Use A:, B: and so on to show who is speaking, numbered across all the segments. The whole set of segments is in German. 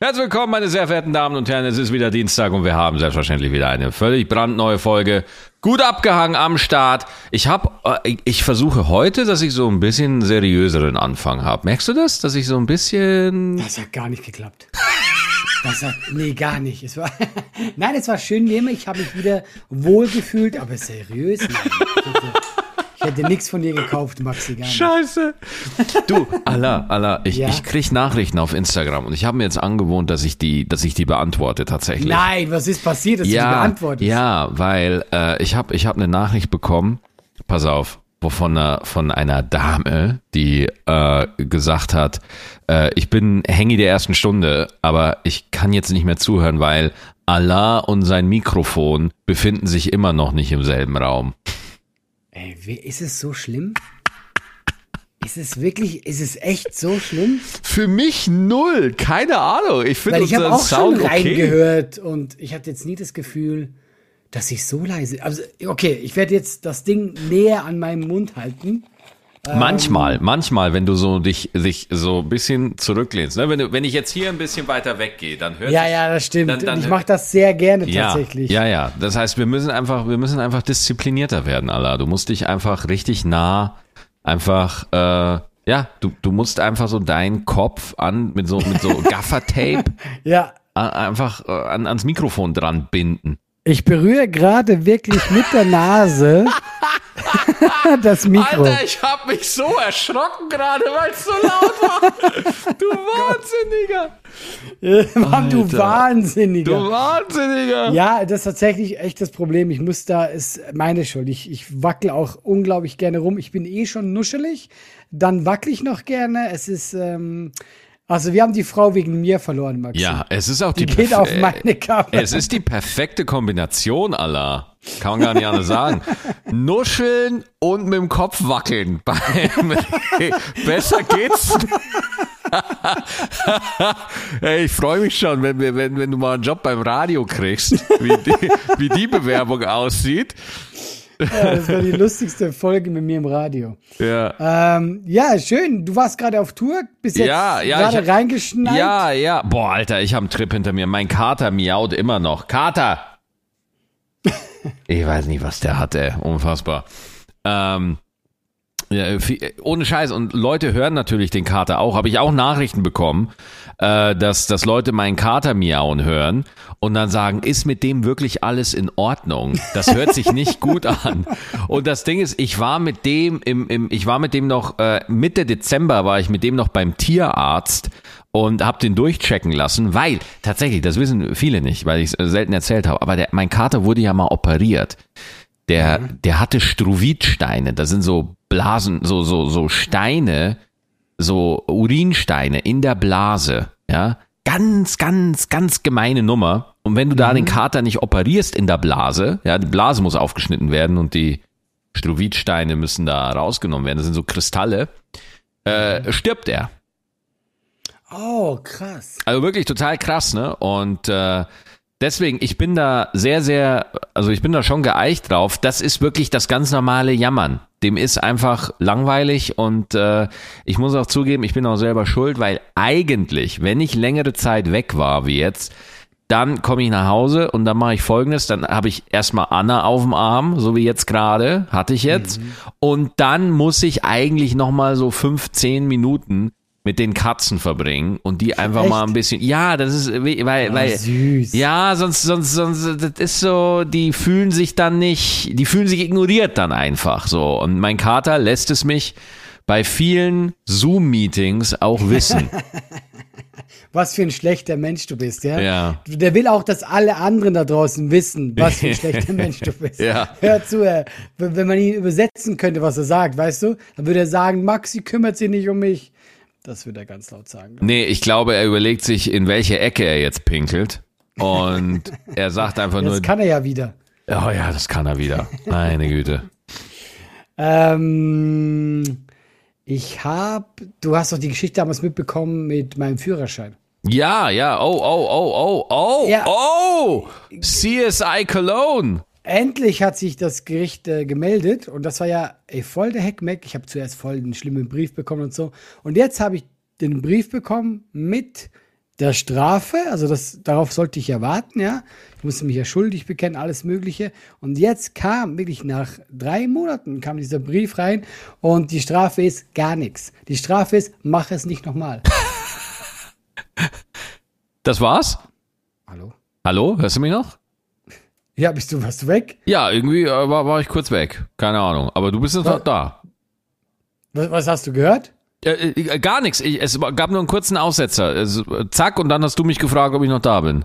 A: Herzlich willkommen, meine sehr verehrten Damen und Herren. Es ist wieder Dienstag und wir haben selbstverständlich wieder eine völlig brandneue Folge. Gut abgehangen am Start. Ich habe, äh, ich versuche heute, dass ich so ein bisschen seriöseren Anfang habe. Merkst du das, dass ich so ein bisschen?
B: Das hat gar nicht geklappt. Das hat, nee, gar nicht. Es war, nein, es war schön, Nehme. Ich habe mich wieder wohlgefühlt, aber seriös. Nein. Ich hätte nichts von dir gekauft, Maxi. Gar nicht.
A: Scheiße. Du, Allah, Allah, ich,
B: Ja?
A: ich krieg Nachrichten auf Instagram und ich habe mir jetzt angewohnt, dass ich die, dass ich die beantworte tatsächlich.
B: Nein, was ist passiert, dass du die
A: ja,
B: beantwortest?
A: ja, weil äh, ich habe ich hab eine Nachricht bekommen, pass auf, wovon einer, von einer Dame, die äh, gesagt hat, äh, ich bin Hängi der ersten Stunde, aber ich kann jetzt nicht mehr zuhören, weil Allah und sein Mikrofon befinden sich immer noch nicht im selben Raum.
B: Ey, ist es so schlimm? Ist es wirklich, ist es echt so schlimm?
A: Für mich null, keine Ahnung. Ich finde
B: ich habe auch
A: Sound
B: schon
A: okay.
B: reingehört und ich hatte jetzt nie das Gefühl, dass ich so leise. Also, okay, ich werde jetzt das Ding näher an meinem Mund halten.
A: Manchmal, manchmal, wenn du so dich, dich so ein bisschen zurücklehnst, ne? wenn, du, wenn ich jetzt hier ein bisschen weiter weggehe, dann hört
B: Ja,
A: sich,
B: ja, das stimmt.
A: Dann- dann-
B: ich mache das sehr gerne
A: ja,
B: tatsächlich.
A: ja, ja. Das heißt, wir müssen einfach, wir müssen einfach disziplinierter werden, Allah. Du musst dich einfach richtig nah, einfach, äh, ja, du, du musst einfach so deinen Kopf an mit so mit so Gaffertape
B: ja.
A: a- einfach äh, an, ans Mikrofon dran binden.
B: Ich berühre gerade wirklich mit der Nase das Mikro.
A: Alter, ich hab mich so erschrocken gerade, weil es so laut war. Du Wahnsinniger.
B: Mann, du. Wahnsinniger.
A: Du Wahnsinniger.
B: Ja, das ist tatsächlich echt das Problem. Ich muss da, ist meine Schuld. Ich, ich wackel auch unglaublich gerne rum. Ich bin eh schon nuschelig. Dann wackel ich noch gerne. Es ist, ähm, also wir haben die Frau wegen mir verloren, Max.
A: Ja, es ist auch die,
B: Die geht auf
A: äh,
B: meine Kappe.
A: Es ist die perfekte Kombination aller. Kann man gar nicht anders sagen. Nuscheln und mit dem Kopf wackeln. Besser geht's. hey, ich freue mich schon, wenn, wenn, wenn du mal einen Job beim Radio kriegst, wie die, wie die Bewerbung aussieht.
B: Ja, das war die lustigste Folge mit mir im Radio.
A: Ja.
B: Ähm, ja, schön. Du warst gerade auf Tour, bis jetzt
A: Ja, ja,
B: gerade reingeschneit.
A: Ja, ja. Boah, Alter, ich habe einen Trip hinter mir. Mein Kater miaut immer noch. Kater! Ich weiß nicht, was der hat, ey. Unfassbar. Ähm, ja, viel- ohne Scheiß. Und Leute hören natürlich den Kater auch. Habe ich auch Nachrichten bekommen, äh, dass, dass Leute meinen Kater miauen hören und dann sagen, ist mit dem wirklich alles in Ordnung? Das hört sich nicht gut an. Und das Ding ist, ich war mit dem im, im ich war mit dem noch äh, Mitte Dezember war ich mit dem noch beim Tierarzt und habe den durchchecken lassen, weil tatsächlich, das wissen viele nicht, weil ich es selten erzählt habe, aber der, mein Kater wurde ja mal operiert. Der, der hatte Struvitsteine, das sind so Blasen, so, so, so Steine, so Urinsteine in der Blase, ja. Ganz, ganz, ganz gemeine Nummer. Und wenn du da den Kater nicht operierst in der Blase, ja, die Blase muss aufgeschnitten werden und die Struvitsteine müssen da rausgenommen werden, das sind so Kristalle, äh, stirbt er.
B: Oh, krass.
A: Also wirklich total krass, ne? Und äh, deswegen, ich bin da sehr, sehr, also ich bin da schon geeicht drauf. Das ist wirklich das ganz normale Jammern. Dem ist einfach langweilig und äh, ich muss auch zugeben, ich bin auch selber schuld, weil eigentlich, wenn ich längere Zeit weg war wie jetzt, dann komme ich nach Hause und dann mache ich folgendes, dann habe ich erstmal Anna auf dem Arm, so wie jetzt gerade, hatte ich jetzt. Und dann muss ich eigentlich nochmal so fünf, zehn Minuten mit den Katzen verbringen und die einfach mal
B: Echt?
A: ein bisschen. Ja, das ist, weil, weil.
B: süß.
A: Ja, sonst, sonst, sonst, das ist so, die fühlen sich dann nicht, die fühlen sich ignoriert dann einfach so. Und mein Kater lässt es mich bei vielen Zoom-Meetings auch wissen.
B: Was für ein schlechter Mensch du bist, ja?
A: Ja.
B: Der will auch, dass alle anderen da draußen wissen, was für ein schlechter Mensch du bist.
A: Ja.
B: Hör zu, er, wenn wenn man ihn übersetzen könnte, was er sagt, weißt du, dann würde er sagen, Maxi kümmert sich nicht um mich. Das würde er ganz laut sagen.
A: Nee, ich glaube, er überlegt sich, in welche Ecke er jetzt pinkelt. Und er sagt einfach nur,
B: Das kann er ja wieder.
A: oh ja, das kann er wieder. Meine Güte.
B: Ähm, ich habe, du hast doch die Geschichte damals mitbekommen mit meinem Führerschein.
A: Ja, ja, oh, oh, oh, oh, oh,
B: Ja.
A: oh, CSI Cologne.
B: Endlich hat sich das Gericht äh, gemeldet und das war ja ey, voll der Heckmeck. Ich habe zuerst voll einen schlimmen Brief bekommen und so. Und jetzt habe ich den Brief bekommen mit der Strafe, also das, darauf sollte ich ja warten, ja. Ich musste mich ja schuldig bekennen, alles Mögliche. Und jetzt kam wirklich nach drei Monaten kam dieser Brief rein und die Strafe ist gar nichts. Die Strafe ist, mach es nicht nochmal.
A: Das war's?
B: Hallo?
A: Hallo, hörst du mich noch?
B: Ja, bist du, warst du weg?
A: Ja, irgendwie äh, war, war ich kurz weg. Keine Ahnung. Aber du bist jetzt noch da.
B: Was, was hast du gehört?
A: Äh, äh, gar nichts. Ich, es gab nur einen kurzen Aussetzer. Es, zack, und dann hast du mich gefragt, ob ich noch da bin.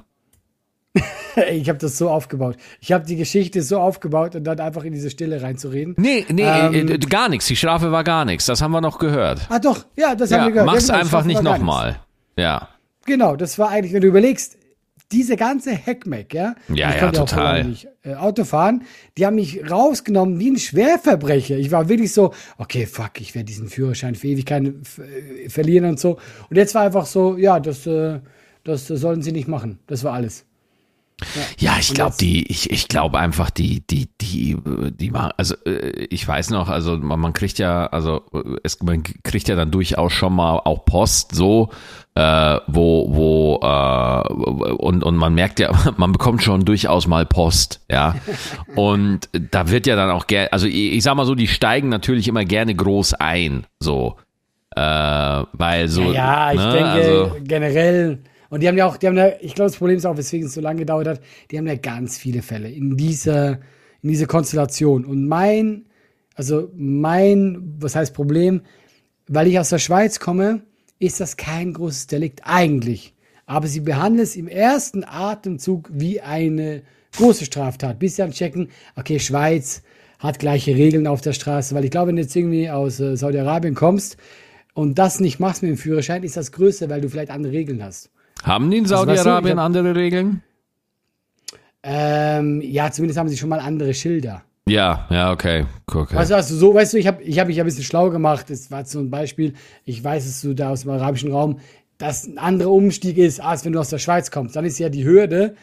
B: ich habe das so aufgebaut. Ich habe die Geschichte so aufgebaut und dann einfach in diese Stille reinzureden.
A: Nee, nee, ähm, äh, gar nichts. Die Strafe war gar nichts. Das haben wir noch gehört.
B: Ah, doch, ja, das
A: ja,
B: haben wir gehört.
A: Mach's
B: ja, genau,
A: einfach nicht nochmal. Ja.
B: Genau, das war eigentlich, wenn du überlegst, diese ganze Heckmeck, ja.
A: Ja, ich ja, total.
B: Nicht, äh, Auto fahren, die haben mich rausgenommen wie ein Schwerverbrecher. Ich war wirklich so, okay, fuck, ich werde diesen Führerschein für Ewigkeiten äh, verlieren und so. Und jetzt war einfach so, ja, das, äh, das sollen sie nicht machen. Das war alles.
A: Ja, ja ich glaube, die, ich, ich glaube einfach, die, die, die, die machen, also äh, ich weiß noch, also man, man kriegt ja, also es, man kriegt ja dann durchaus schon mal auch Post so, äh, wo, wo, äh, und, und man merkt ja, man bekommt schon durchaus mal Post, ja. Und da wird ja dann auch gerne, also ich, ich sag mal so, die steigen natürlich immer gerne groß ein, so. Äh, weil so.
B: Ja, ja ich
A: ne,
B: denke
A: also,
B: generell und die haben ja auch, die haben ja, ich glaube, das Problem ist auch, weswegen es so lange gedauert hat, die haben ja ganz viele Fälle in dieser, in dieser Konstellation. Und mein, also mein, was heißt Problem, weil ich aus der Schweiz komme, ist das kein großes Delikt eigentlich. Aber sie behandeln es im ersten Atemzug wie eine große Straftat, bis sie dann checken, okay, Schweiz hat gleiche Regeln auf der Straße, weil ich glaube, wenn du jetzt irgendwie aus äh, Saudi-Arabien kommst und das nicht machst mit dem Führerschein, ist das größer, weil du vielleicht andere Regeln hast.
A: Haben die in Saudi-Arabien also, andere Regeln?
B: Ähm, ja, zumindest haben sie schon mal andere Schilder.
A: Ja, ja, okay. okay.
B: Also, also so, weißt du, ich habe ich hab mich ein bisschen schlau gemacht. Das war so ein Beispiel. Ich weiß es so da aus dem arabischen Raum, dass ein anderer Umstieg ist, als wenn du aus der Schweiz kommst. Dann ist ja die Hürde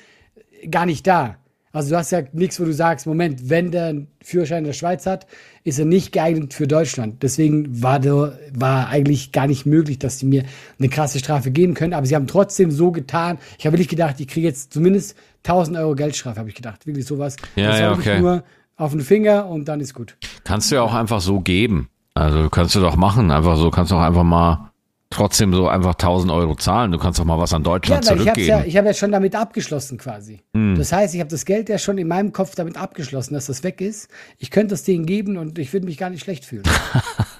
B: gar nicht da. Also du hast ja nichts, wo du sagst, Moment, wenn der einen Führerschein in der Schweiz hat, ist er nicht geeignet für Deutschland. Deswegen war, der, war eigentlich gar nicht möglich, dass sie mir eine krasse Strafe geben können. Aber sie haben trotzdem so getan. Ich habe wirklich gedacht, ich kriege jetzt zumindest 1000 Euro Geldstrafe, habe ich gedacht. Wirklich sowas.
A: Ja, ja, okay.
B: Nur auf den Finger und dann ist gut.
A: Kannst du ja auch einfach so geben. Also kannst du doch machen. Einfach so, kannst du auch einfach mal trotzdem so einfach 1000 Euro zahlen. Du kannst doch mal was an Deutschland ja, zurückgeben.
B: Ich habe ja, ich hab ja schon damit abgeschlossen quasi. Hm. Das heißt, ich habe das Geld ja schon in meinem Kopf damit abgeschlossen, dass das weg ist. Ich könnte das denen geben und ich würde mich gar nicht schlecht fühlen.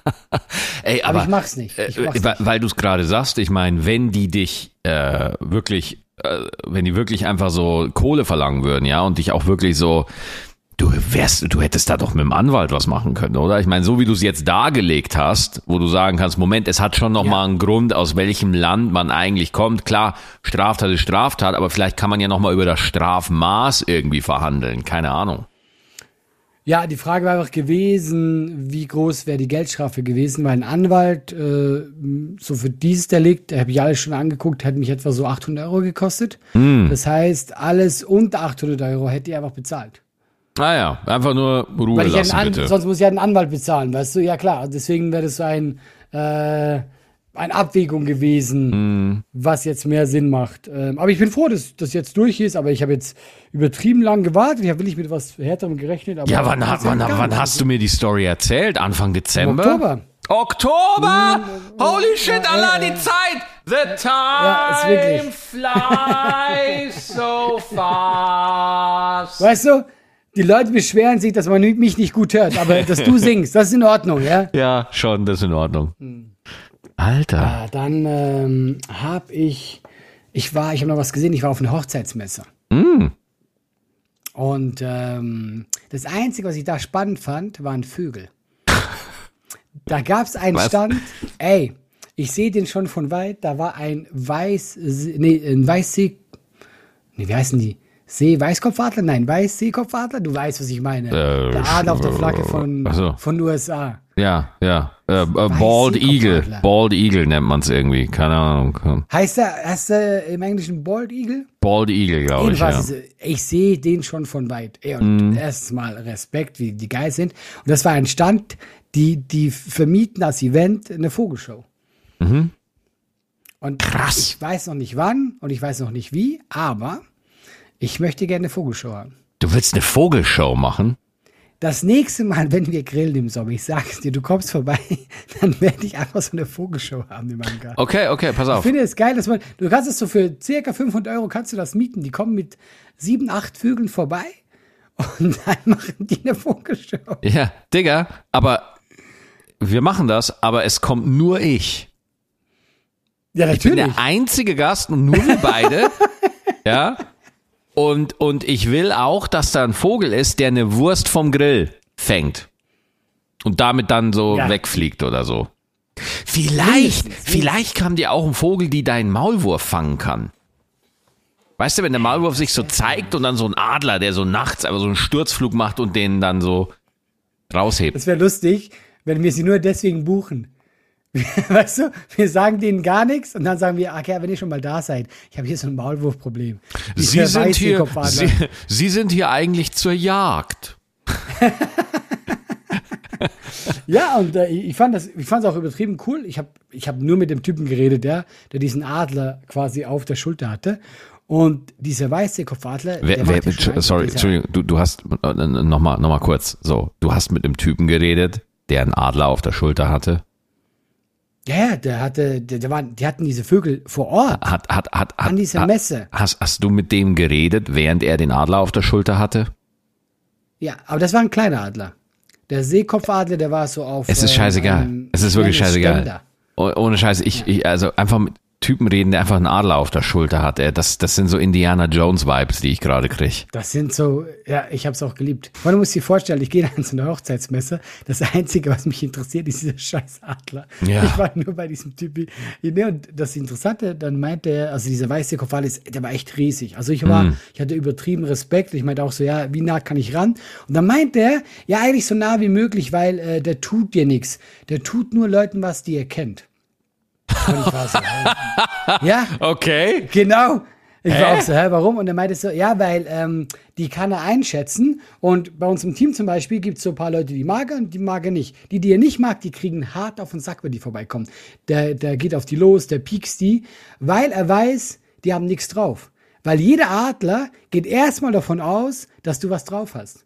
A: Ey, aber,
B: aber, ich mach's nicht. Ich
A: mach's äh, nicht. Weil du es gerade sagst, ich meine, wenn die dich äh, wirklich, äh, wenn die wirklich einfach so Kohle verlangen würden, ja, und dich auch wirklich so du wärst, du hättest da doch mit dem Anwalt was machen können, oder? Ich meine, so wie du es jetzt dargelegt hast, wo du sagen kannst, Moment, es hat schon noch ja. mal einen Grund, aus welchem Land man eigentlich kommt. Klar, Straftat ist Straftat, aber vielleicht kann man ja noch mal über das Strafmaß irgendwie verhandeln. Keine Ahnung.
B: Ja, die Frage war einfach gewesen, wie groß wäre die Geldstrafe gewesen, weil ein Anwalt, äh, so für dieses Delikt, habe ich alles schon angeguckt, hätte mich etwa so 800 Euro gekostet. Mm. Das heißt, alles unter 800 Euro hätte ich einfach bezahlt.
A: Ah ja, einfach nur Ruhe Weil ich lassen,
B: einen
A: bitte.
B: Sonst muss ich ja einen Anwalt bezahlen, weißt du? Ja klar, deswegen wäre das so ein, äh, eine Abwägung gewesen, mm. was jetzt mehr Sinn macht. Ähm, aber ich bin froh, dass das jetzt durch ist, aber ich habe jetzt übertrieben lang gewartet. Ich habe wirklich mit was härterem gerechnet.
A: ja, wann, hat, wann, wann hast du mir die Story erzählt? Anfang Dezember? Im Oktober. Oktober! Mm, Holy shit, ja, Allah, die Zeit! The time ja, flies so fast.
B: Weißt du, die Leute beschweren sich, dass man mich nicht gut hört, aber dass du singst, das ist in Ordnung, ja?
A: Ja, schon, das ist in Ordnung. Hm. Alter. Ja,
B: dann ähm, habe ich, ich war, ich habe noch was gesehen, ich war auf einer Hochzeitsmesse. Mm. Und ähm, das Einzige, was ich da spannend fand, waren Vögel. da gab es einen was? Stand, ey, ich sehe den schon von weit, da war ein weiß, nee, ein Weißsee, nee, wie heißen die? See-Weißkopfadler? Nein, Weiß-Seekopfadler? Du weißt, was ich meine. Äh, der Adler auf der Flagge von, so. von USA.
A: Ja, ja. Äh, äh, Bald Eagle. Bald Eagle nennt man es irgendwie. Keine Ahnung.
B: Heißt er, heißt er im Englischen Bald Eagle?
A: Bald Eagle, glaube ich. Ja.
B: Ich sehe den schon von weit. Ey, und mm. erstens mal Respekt, wie die geil sind. Und das war ein Stand, die, die vermieten als Event eine Vogelshow. Mhm. Und
A: Krass.
B: ich weiß noch nicht wann und ich weiß noch nicht wie, aber ich möchte gerne eine Vogelshow haben.
A: Du willst eine Vogelshow machen?
B: Das nächste Mal, wenn wir grillen im Sommer, ich sag's dir, du kommst vorbei, dann werde ich einfach so eine Vogelshow haben in meinem Garten.
A: Okay, okay, pass
B: Ich
A: auf.
B: finde es geil, dass man, du kannst es so für circa 500 Euro kannst du das mieten. Die kommen mit sieben, acht Vögeln vorbei und dann machen die eine Vogelshow.
A: Ja, Digga, aber wir machen das, aber es kommt nur ich.
B: Ja,
A: Ich bin
B: natürlich.
A: der einzige Gast und nur wir beide. ja. Und, und ich will auch, dass da ein Vogel ist, der eine Wurst vom Grill fängt. Und damit dann so
B: Ja.
A: wegfliegt oder so. Vielleicht,
B: Mindestens,
A: vielleicht kam dir auch ein Vogel, die deinen Maulwurf fangen kann. Weißt du, wenn der Maulwurf sich so zeigt und dann so ein Adler, der so nachts einfach so einen Sturzflug macht und den dann so raushebt.
B: Das wäre lustig, wenn wir sie nur deswegen buchen. Weißt du, wir sagen denen gar nichts und dann sagen wir, okay, wenn ihr schon mal da seid, ich habe hier so ein Maulwurfproblem.
A: Sie sind, hier. Sie, Sie sind hier eigentlich zur Jagd.
B: Ja, und äh, ich fand das, ich fand es auch übertrieben cool. Ich habe ich hab nur mit dem Typen geredet, der, der diesen Adler quasi auf der Schulter hatte. Und dieser Weißseekopfadler,
A: Wer,
B: der
A: wer,
B: macht ja
A: sorry, Entschuldigung, du, du hast äh, nochmal noch mal kurz, so, du hast mit einem Typen geredet, der einen Adler auf der Schulter hatte.
B: Ja, ja, der hatte, der, der waren, die hatten diese Vögel vor Ort
A: Hat, hat, hat, hat,
B: an dieser
A: hat,
B: Messe.
A: Hast, hast du mit dem geredet, während er den Adler auf der Schulter hatte?
B: Ja, aber das war ein kleiner Adler. Der Seekopfadler, der war so auf.
A: Es ist
B: äh,
A: scheißegal.
B: einem
A: Es ist wirklich scheißegal.
B: Ständer.
A: Oh- Ohne Scheiße, ich, ich, also einfach mit Typen reden, der einfach einen Adler auf der Schulter hat. Das, das sind so Indiana Jones Vibes, die ich gerade krieg.
B: Das sind so, ja, ich habe es auch geliebt. Man muss sich vorstellen, ich gehe da zu einer Hochzeitsmesse. Das Einzige, was mich interessiert, ist dieser scheiß Adler.
A: Ja.
B: Ich war nur bei diesem Typi. Und das Interessante, dann meinte er, also dieser weiße Kofal ist, der war echt riesig. Also ich war, ich hatte übertrieben Respekt. Ich meinte auch so, ja, wie nah kann ich ran? Und dann meinte er, ja, eigentlich so nah wie möglich, weil äh, der tut dir nichts. Der tut nur Leuten was, die er kennt. Und ich war so, äh, ja,
A: Okay.
B: Genau. Ich war
A: Hä?
B: auch so, hä, warum? Und er meinte so, ja, weil ähm, die kann er einschätzen. Und bei uns im Team zum Beispiel gibt es so ein paar Leute, die mag er und die mag er nicht. Die, die er nicht mag, die kriegen hart auf den Sack, wenn die vorbeikommen. Der, der geht auf die los, der piekst die, weil er weiß, die haben nichts drauf. Weil jeder Adler geht erstmal davon aus, dass du was drauf hast.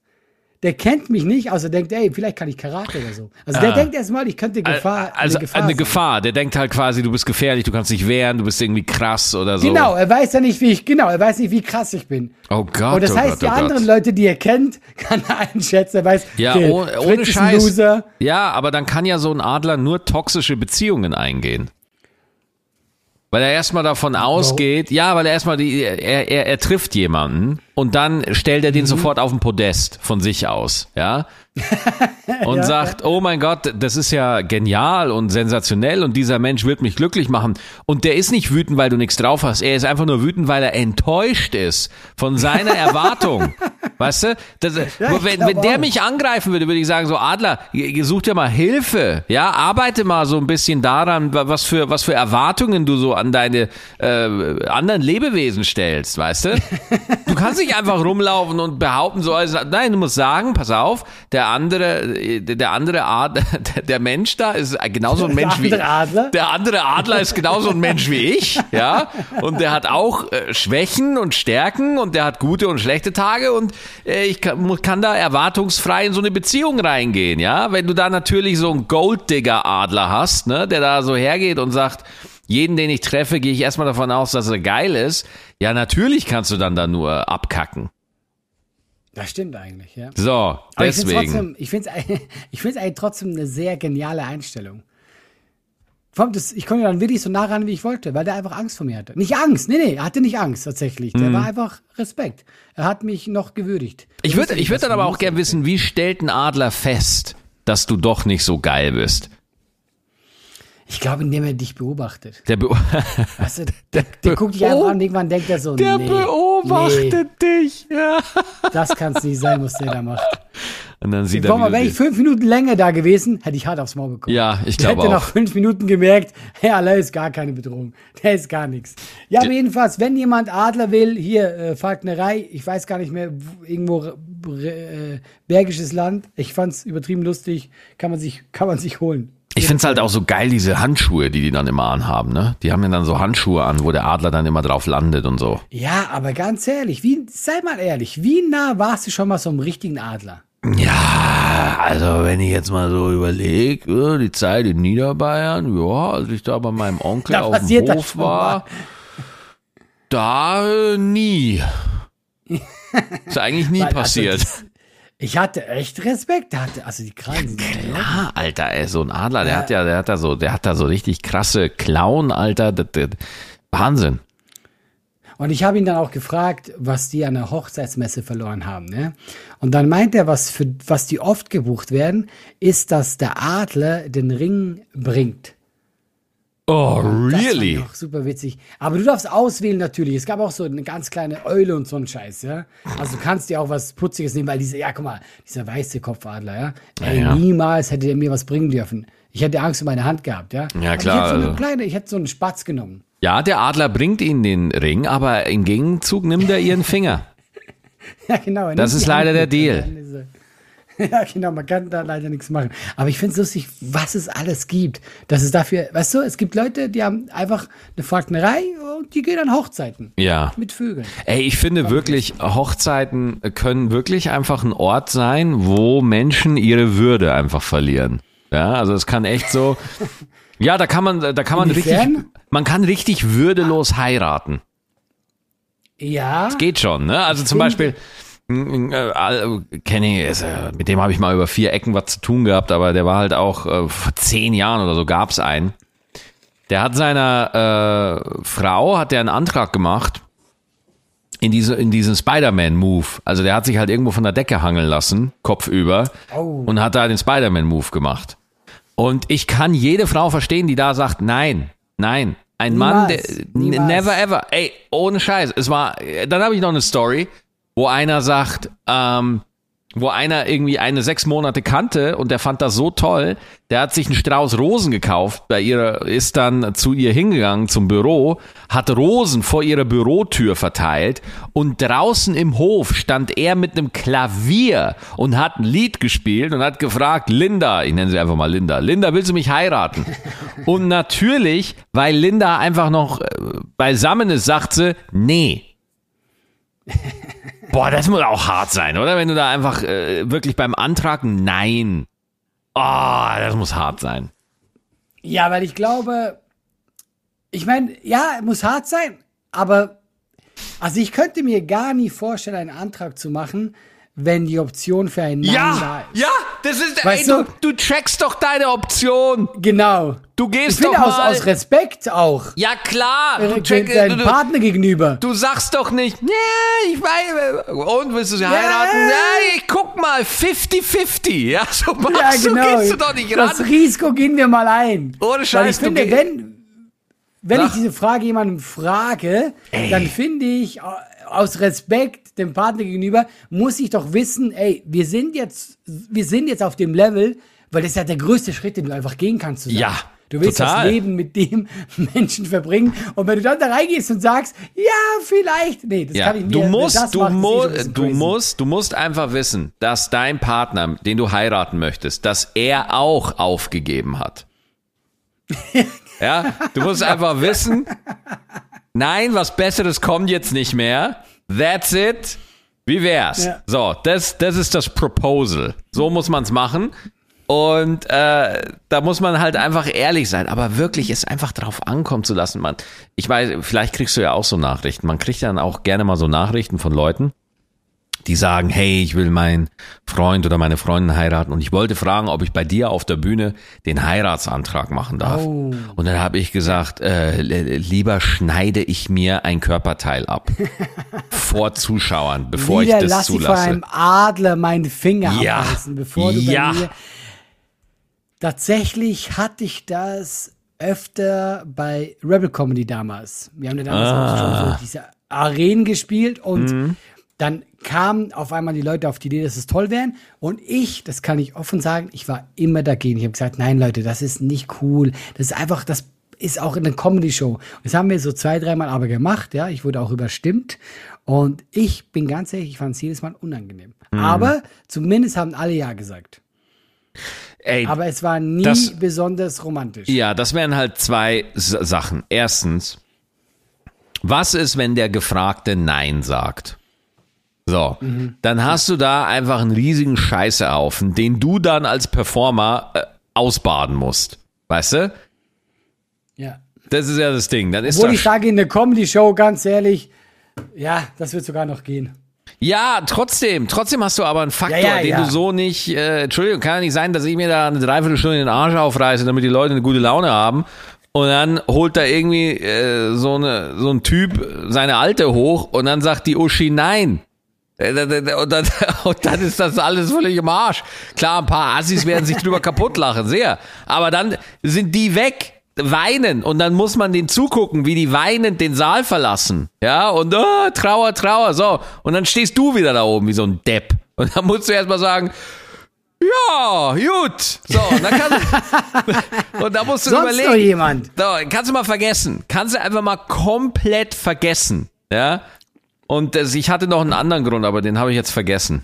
B: Der kennt mich nicht, also denkt, ey, vielleicht kann ich Karate oder so. Also der
A: Ah.
B: denkt erstmal, ich könnte Gefahr,
A: also
B: eine Gefahr.
A: eine. Gefahr. Der denkt halt quasi, du bist gefährlich, du kannst dich wehren, du bist irgendwie krass oder so.
B: Genau, er weiß ja nicht, wie ich, genau, er weiß nicht, wie krass ich bin.
A: Oh Gott,
B: Und das
A: oh
B: heißt,
A: Gott,
B: die
A: oh
B: anderen
A: Gott.
B: Leute, die er kennt, kann er einschätzen. Er weiß,
A: Ja,
B: okay,
A: oh, ohne Scheiß. Ja, aber dann kann ja so ein Adler nur toxische Beziehungen eingehen. Weil er erstmal davon ausgeht, ja, weil er erstmal die, er, er, er trifft jemanden und dann stellt er den
B: Mhm.
A: sofort auf den Podest von sich aus, ja. Und sagt, oh mein Gott, das ist ja genial und sensationell und dieser Mensch wird mich glücklich machen. Und der ist nicht wütend, weil du nichts drauf hast. Er ist einfach nur wütend, weil er enttäuscht ist von seiner Erwartung. weißt du? Das,
B: ich
A: wenn, wenn der
B: auch.
A: mich angreifen würde, würde ich sagen, so Adler, such dir mal Hilfe. Ja, arbeite mal so ein bisschen daran, wa- was für, was für Erwartungen du so an deine äh, anderen Lebewesen stellst, weißt du? Du kannst nicht einfach rumlaufen und behaupten, so, also, nein, du musst sagen, pass auf, der andere, äh, der andere Art, der, der Mensch da ist genauso ein
B: Der
A: Mensch wie
B: andere Adler?
A: der andere Adler ist genauso ein Mensch wie ich, ja, und der hat auch äh, Schwächen und Stärken und der hat gute und schlechte Tage und äh, ich kann da erwartungsfrei in so eine Beziehung reingehen, ja, wenn du da natürlich so einen Golddigger Adler hast, ne, der da so hergeht und sagt, jeden, den ich treffe, gehe ich erstmal davon aus, dass er geil ist. Ja, natürlich kannst du dann da nur abkacken.
B: Das stimmt eigentlich, ja.
A: So,
B: Aber ich finde
A: deswegen.
B: ich finde es ich find's eigentlich trotzdem eine sehr geniale Einstellung. Das, ich konnte dann wirklich so nah ran, wie ich wollte, weil der einfach Angst vor mir hatte. Nicht Angst, nee, nee, er hatte nicht Angst tatsächlich. Der war einfach Respekt. Er hat mich noch gewürdigt.
A: Mhm. Ich würde ich würd dann aber auch gern wissen, wie stellt ein Adler fest, dass du doch nicht so geil bist?
B: Ich glaube, indem er dich beobachtet.
A: Der, be
B: Weißt du, der, der guckt dich einfach an und irgendwann denkt er so,
A: der
B: nee,
A: beobachtet dich. Ja.
B: Nee, das kann es nicht sein, was der da macht.
A: Und dann sieht er,
B: mal, wäre ich fünf Minuten länger da gewesen, hätte ich hart aufs Maul bekommen.
A: Ja, ich
B: Der
A: glaube
B: hätte
A: auch.
B: nach fünf Minuten gemerkt, hey, Allah ist gar keine Bedrohung. Der ist gar nichts. Ja, aber jedenfalls, wenn jemand Adler will, hier, äh, Falknerei, ich weiß gar nicht mehr, wo- irgendwo äh, bergisches Land. Ich fand's übertrieben lustig, kann man sich, kann man sich holen.
A: Ich finde es halt auch so geil, diese Handschuhe, die die dann immer anhaben, ne? Die haben ja dann so Handschuhe an, wo der Adler dann immer drauf landet und so.
B: Ja, aber ganz ehrlich, wie, sei mal ehrlich, wie nah warst du schon mal so einem richtigen Adler?
A: Ja, also wenn ich jetzt mal so überlege, die Zeit in Niederbayern, ja, als ich da bei meinem Onkel
B: Da
A: auf dem Hof war, da äh, nie. Ist eigentlich nie
B: also,
A: passiert.
B: das- Ich hatte echt Respekt, da hatte, also die Krallen ja,
A: Ah, Alter, ey, so ein Adler, der hat ja, der hat da so, der hat da so richtig krasse Klauen, Alter. Das, das, Wahnsinn.
B: Und ich habe ihn dann auch gefragt, was die an der Hochzeitsmesse verloren haben. Ne? Und dann meint er, was, für, was die oft gebucht werden, ist, dass der Adler den Ring bringt.
A: Oh,
B: Das
A: really?
B: auch super witzig. Aber du darfst auswählen natürlich. Es gab auch so eine ganz kleine Eule und so ein Scheiß, ja. Also du kannst dir auch was Putziges nehmen, weil diese, ja, guck mal, dieser weiße Kopfadler, ja. Ey,
A: ja.
B: niemals hätte er mir was bringen dürfen. Ich hätte Angst um meine Hand gehabt, ja.
A: Ja,
B: Aber
A: klar,
B: Ich hätte so eine
A: also.
B: kleine, ich hätte so einen Spatz genommen.
A: Ja, der Adler bringt ihnen den Ring, aber im Gegenzug nimmt er ihren Finger.
B: Ja, genau.
A: Das ist leider der Deal.
B: und dann ist er- Ja, genau, man kann da leider nichts machen. Aber ich finde es lustig, was es alles gibt. Das ist dafür, weißt du, es gibt Leute, die haben einfach eine Falknerei und die gehen an Hochzeiten
A: Ja.
B: mit Vögeln.
A: Ey, ich finde wirklich, Hochzeiten können wirklich einfach ein Ort sein, wo Menschen ihre Würde einfach verlieren. Ja, also es kann echt so. Ja, da kann man, da kann man richtig,
B: Inwiefern?
A: man kann richtig würdelos heiraten.
B: Ja,
A: Geht schon, ne? Also zum Beispiel, Kenny, ist, äh, mit dem habe ich mal über vier Ecken was zu tun gehabt, aber der war halt auch äh, vor zehn Jahren oder so gab's einen. Der hat seiner äh, Frau hat der einen Antrag gemacht in diese in diesen Spider-Man-Move. Also der hat sich halt irgendwo von der Decke hangeln lassen, kopfüber,
B: Oh.
A: und hat da den Spider-Man-Move gemacht. Und ich kann jede Frau verstehen, die da sagt, nein, nein. Ein Mann, der
B: Niemals, niemals.
A: never ever. Ey, ohne Scheiß. Es war, dann habe ich noch eine Story, wo einer sagt, ähm, wo einer irgendwie eine sechs Monate kannte und der fand das so toll, der hat sich einen Strauß Rosen gekauft, bei ihr ist dann zu ihr hingegangen zum Büro, hat Rosen vor ihrer Bürotür verteilt und draußen im Hof stand er mit einem Klavier und hat ein Lied gespielt und hat gefragt, Linda, ich nenne sie einfach mal Linda, Linda, willst du mich heiraten? Und natürlich, weil Linda einfach noch äh, beisammen ist, sagt sie, nee. Boah, das muss auch hart sein, oder? Wenn du da einfach äh, wirklich beim Antrag Nein. Oh, das muss hart sein.
B: ja, weil ich glaube, ich meine, ja, muss hart sein, aber also ich könnte mir gar nie vorstellen, einen Antrag zu machen, wenn die Option für ein Nein da ist.
A: ja, das ist,
B: Weißt
A: ey, du,
B: du-
A: trackst doch deine Option.
B: Genau.
A: Du
B: Ich
A: gehst doch
B: finde aus,
A: mal.
B: aus Respekt auch.
A: ja klar, du, check,
B: deinem Partner gegenüber.
A: du sagst doch nicht, ja, ich weiß, und willst du sie heiraten? Ja, ich guck mal, 50-50, ja, so
B: Ja,
A: machst
B: genau.
A: du, gehst du doch nicht ran.
B: Das Risiko gehen wir mal ein.
A: Ohne
B: Weil
A: Scheiß,
B: ich
A: du
B: finde, wenn, wenn
A: Sag.
B: ich diese Frage jemandem frage, dann finde ich, aus Respekt dem Partner gegenüber, muss ich doch wissen, ey, wir sind jetzt, wir sind jetzt auf dem Level, weil das ist ja der größte Schritt, den du einfach gehen kannst zusammen.
A: Ja,
B: Du willst
A: total.
B: das Leben mit dem Menschen verbringen. Und wenn du dann da reingehst und sagst, ja, vielleicht. Nee, das
A: Ja,
B: kann ich nicht.
A: du musst,
B: das
A: du,
B: macht, eh
A: mu du
B: crazy.
A: musst, du musst einfach wissen, dass dein Partner, den du heiraten möchtest, dass er auch aufgegeben hat. ja, du musst einfach wissen, nein, was Besseres kommt jetzt nicht mehr. That's it. Wie wär's?
B: Ja.
A: So, das, das ist das Proposal. So muss man's machen. Und äh, da muss man halt einfach ehrlich sein, aber wirklich es einfach drauf ankommen zu lassen, man. Ich weiß, vielleicht kriegst du ja auch so Nachrichten. Man kriegt dann auch gerne mal so Nachrichten von Leuten, die sagen, hey, ich will meinen Freund oder meine Freundin heiraten und ich wollte fragen, ob ich bei dir auf der Bühne den Heiratsantrag machen darf.
B: Oh.
A: Und dann habe ich gesagt, äh, li- lieber schneide ich mir ein Körperteil ab vor Zuschauern, bevor
B: Wieder
A: ich das
B: lass ich von
A: zulasse.
B: einem Adler meinen Finger
A: Ja.
B: abreißen, bevor du
A: Ja.
B: bei mir. Tatsächlich hatte ich das öfter bei Rebel Comedy damals. Wir haben ja damals
A: Ah.
B: auch schon so diese Arenen gespielt und
A: Mhm.
B: dann kamen auf einmal die Leute auf die Idee, dass es toll wären. Und ich, das kann ich offen sagen, ich war immer dagegen. Ich habe gesagt, nein Leute, das ist nicht cool. Das ist einfach, das ist auch in einer Comedy-Show. Das haben wir so zwei, dreimal aber gemacht, ja. Ich wurde auch überstimmt. Und ich bin ganz ehrlich, ich fand es jedes Mal unangenehm.
A: Mhm.
B: Aber zumindest haben alle Ja gesagt.
A: Ey,
B: Aber es war nie
A: Das-
B: besonders romantisch.
A: Ja, das wären halt zwei Sachen. Erstens, was ist, wenn der Gefragte Nein sagt? So, dann hast du da einfach einen riesigen Scheißehaufen, den du dann als Performer äh, ausbaden musst. Weißt du?
B: Ja.
A: Das ist ja das Ding. Dann ist
B: Obwohl ich sage in der Comedy-Show, ganz ehrlich, ja, das wird sogar noch gehen.
A: Ja, trotzdem. Trotzdem hast du aber einen Faktor,
B: Ja, ja,
A: den
B: ja.
A: du so nicht. Äh, Entschuldigung, kann ja nicht sein, dass ich mir da eine Dreiviertelstunde den Arsch aufreiße, damit die Leute eine gute Laune haben. Und dann holt da irgendwie äh, so, eine, so ein Typ seine Alte hoch und dann sagt die Uschi nein. Äh, Und dann, und dann ist das alles völlig im Arsch. Klar, ein paar Assis werden sich drüber kaputt lachen, sehr. Aber dann sind die weg, weinen und dann muss man denen zugucken, wie die weinend den Saal verlassen. Ja, und oh, Trauer, Trauer, so. Und dann stehst du wieder da oben wie so ein Depp. Und dann musst du erstmal sagen, ja, gut. So, und dann kannst, und da musst du
B: Sonst
A: überlegen.
B: noch jemand.
A: So, kannst du mal vergessen. Kannst du einfach mal komplett vergessen. Ja. Und ich hatte noch einen anderen Grund, aber den habe ich jetzt vergessen.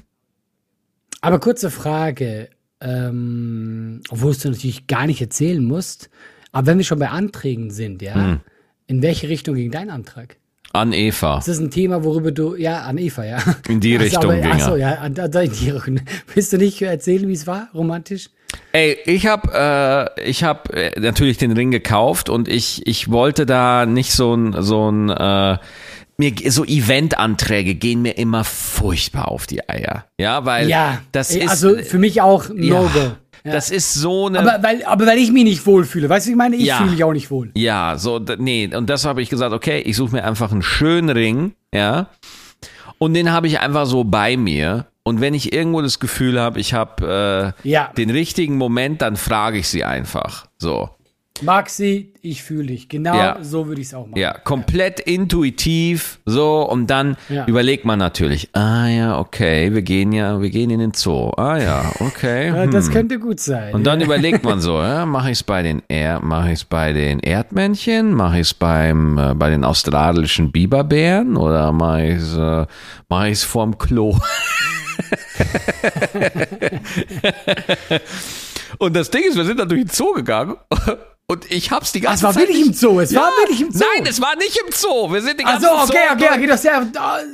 B: Aber kurze Frage, ähm, obwohl du natürlich gar nicht erzählen musst, aber wenn wir schon bei Anträgen sind, ja,
A: Hm.
B: in welche Richtung ging dein Antrag?
A: An Eva.
B: Das ist ein Thema, worüber du, ja, an Eva, ja.
A: In die
B: Ach so,
A: Richtung ging er.
B: Achso, ja, an, an, in die Richtung. Willst du nicht erzählen, wie es war, romantisch?
A: Ey, ich habe äh, ich habe äh, natürlich den Ring gekauft und ich ich wollte da nicht so ein so ein äh, mir so Eventanträge gehen mir immer furchtbar auf die Eier. Ja, weil
B: Ja,
A: das
B: ey,
A: ist
B: also für mich auch
A: ja,
B: No-Go. Ja.
A: Das ist so eine
B: aber, weil, aber weil ich mich nicht wohlfühle. Weißt du, ich meine? Ich
A: Ja.
B: fühle mich auch nicht wohl.
A: Ja, so, nee, und das habe ich gesagt, okay, ich suche mir einfach einen schönen Ring, ja, und den habe ich einfach so bei mir. Und wenn ich irgendwo das Gefühl habe, ich habe äh,
B: Ja.
A: den richtigen Moment, dann frage ich sie einfach. So.
B: Maxi, ich fühle dich. Genau
A: Ja.
B: so würde ich es auch machen.
A: Ja, komplett intuitiv, so, und dann
B: Ja.
A: überlegt man natürlich, ah ja, okay, wir gehen ja, wir gehen in den Zoo. Ah ja, okay.
B: Ja,
A: hm.
B: das könnte gut sein.
A: Und dann überlegt man so, ja, mache ich es bei den er mache ich bei den Erdmännchen, mache ich es beim äh, bei den australischen Biberbären oder mache ich es äh, mache ich es vorm Klo? Und das Ding ist, wir sind dann durch den Zoo gegangen und ich hab's die ganze
B: war
A: Zeit
B: wirklich
A: nicht-
B: im Zoo, es war wirklich im Zoo.
A: Nein, es war nicht im Zoo. Wir sind den ganzen
B: so, okay,
A: Zoo
B: okay, okay, das ist ja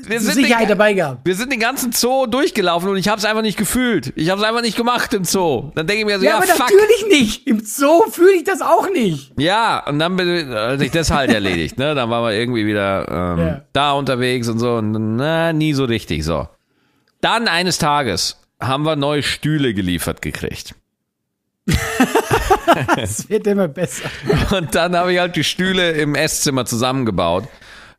A: Wir
B: äh,
A: sind
B: Sicherheit dabei gehabt.
A: wir sind den ganzen Zoo durchgelaufen und ich habe es einfach nicht gefühlt. Ich habe es einfach nicht gemacht im Zoo. Dann denke ich mir so,
B: Ja,
A: ja,
B: aber
A: fuck.
B: natürlich nicht. Im Zoo fühle ich das auch nicht.
A: Ja, und dann bin- hat sich das halt erledigt. Ne? Dann waren wir irgendwie wieder ähm,
B: Ja.
A: da unterwegs und so. Und na, nie so richtig so. Dann eines Tages haben wir neue Stühle geliefert gekriegt.
B: Es wird immer besser.
A: Und dann habe ich halt die Stühle im Esszimmer zusammengebaut.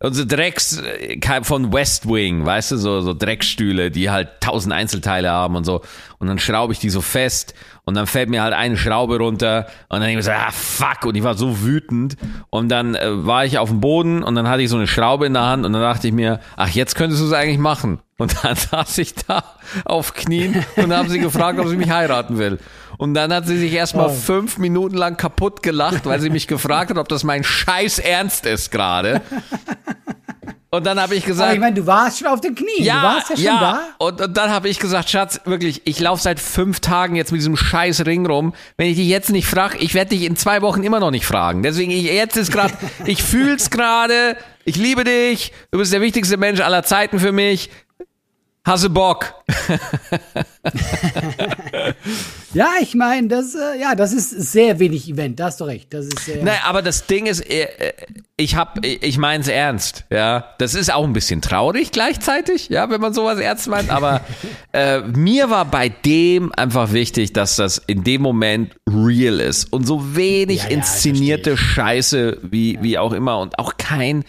A: Unsere Drecks äh, von West Wing, weißt du, so, so Dreckstühle, die halt tausend Einzelteile haben und so. Und dann schraube ich die so fest und dann fällt mir halt eine Schraube runter und dann denke ich so, ah fuck, und ich war so wütend. Und dann äh, war ich auf dem Boden und dann hatte ich so eine Schraube in der Hand und dann dachte ich mir, ach, jetzt könntest du es eigentlich machen. Und dann saß ich da auf Knien und haben sie gefragt, ob sie mich heiraten will. Und dann hat sie sich erstmal
B: Oh.
A: fünf Minuten lang kaputt gelacht, weil sie mich gefragt hat, ob das mein Scheiß Ernst ist gerade. Und dann habe ich
B: Aber
A: gesagt,
B: ich meine, du warst schon auf den Knien.
A: ja,
B: du warst ja schon da.
A: Und, und dann habe ich gesagt, Schatz, wirklich, ich laufe seit fünf Tagen jetzt mit diesem scheiß Ring rum. Wenn ich dich jetzt nicht frage, ich werde dich in zwei Wochen immer noch nicht fragen. Deswegen, ich, jetzt ist gerade, ich fühl's gerade, ich liebe dich, du bist der wichtigste Mensch aller Zeiten für mich. Hasse Bock.
B: Ja, ich meine, das, äh, ja, das ist sehr wenig Event. Da hast du recht. Das ist sehr.
A: Nein, aber das Ding ist, äh, äh, ich hab, ich mein's ernst, ja. Das ist auch ein bisschen traurig gleichzeitig, ja, wenn man sowas ernst meint. Aber äh, mir war bei dem einfach wichtig, dass das in dem Moment real ist und so wenig
B: Ja, ja,
A: inszenierte Scheiße wie wie auch immer und auch kein,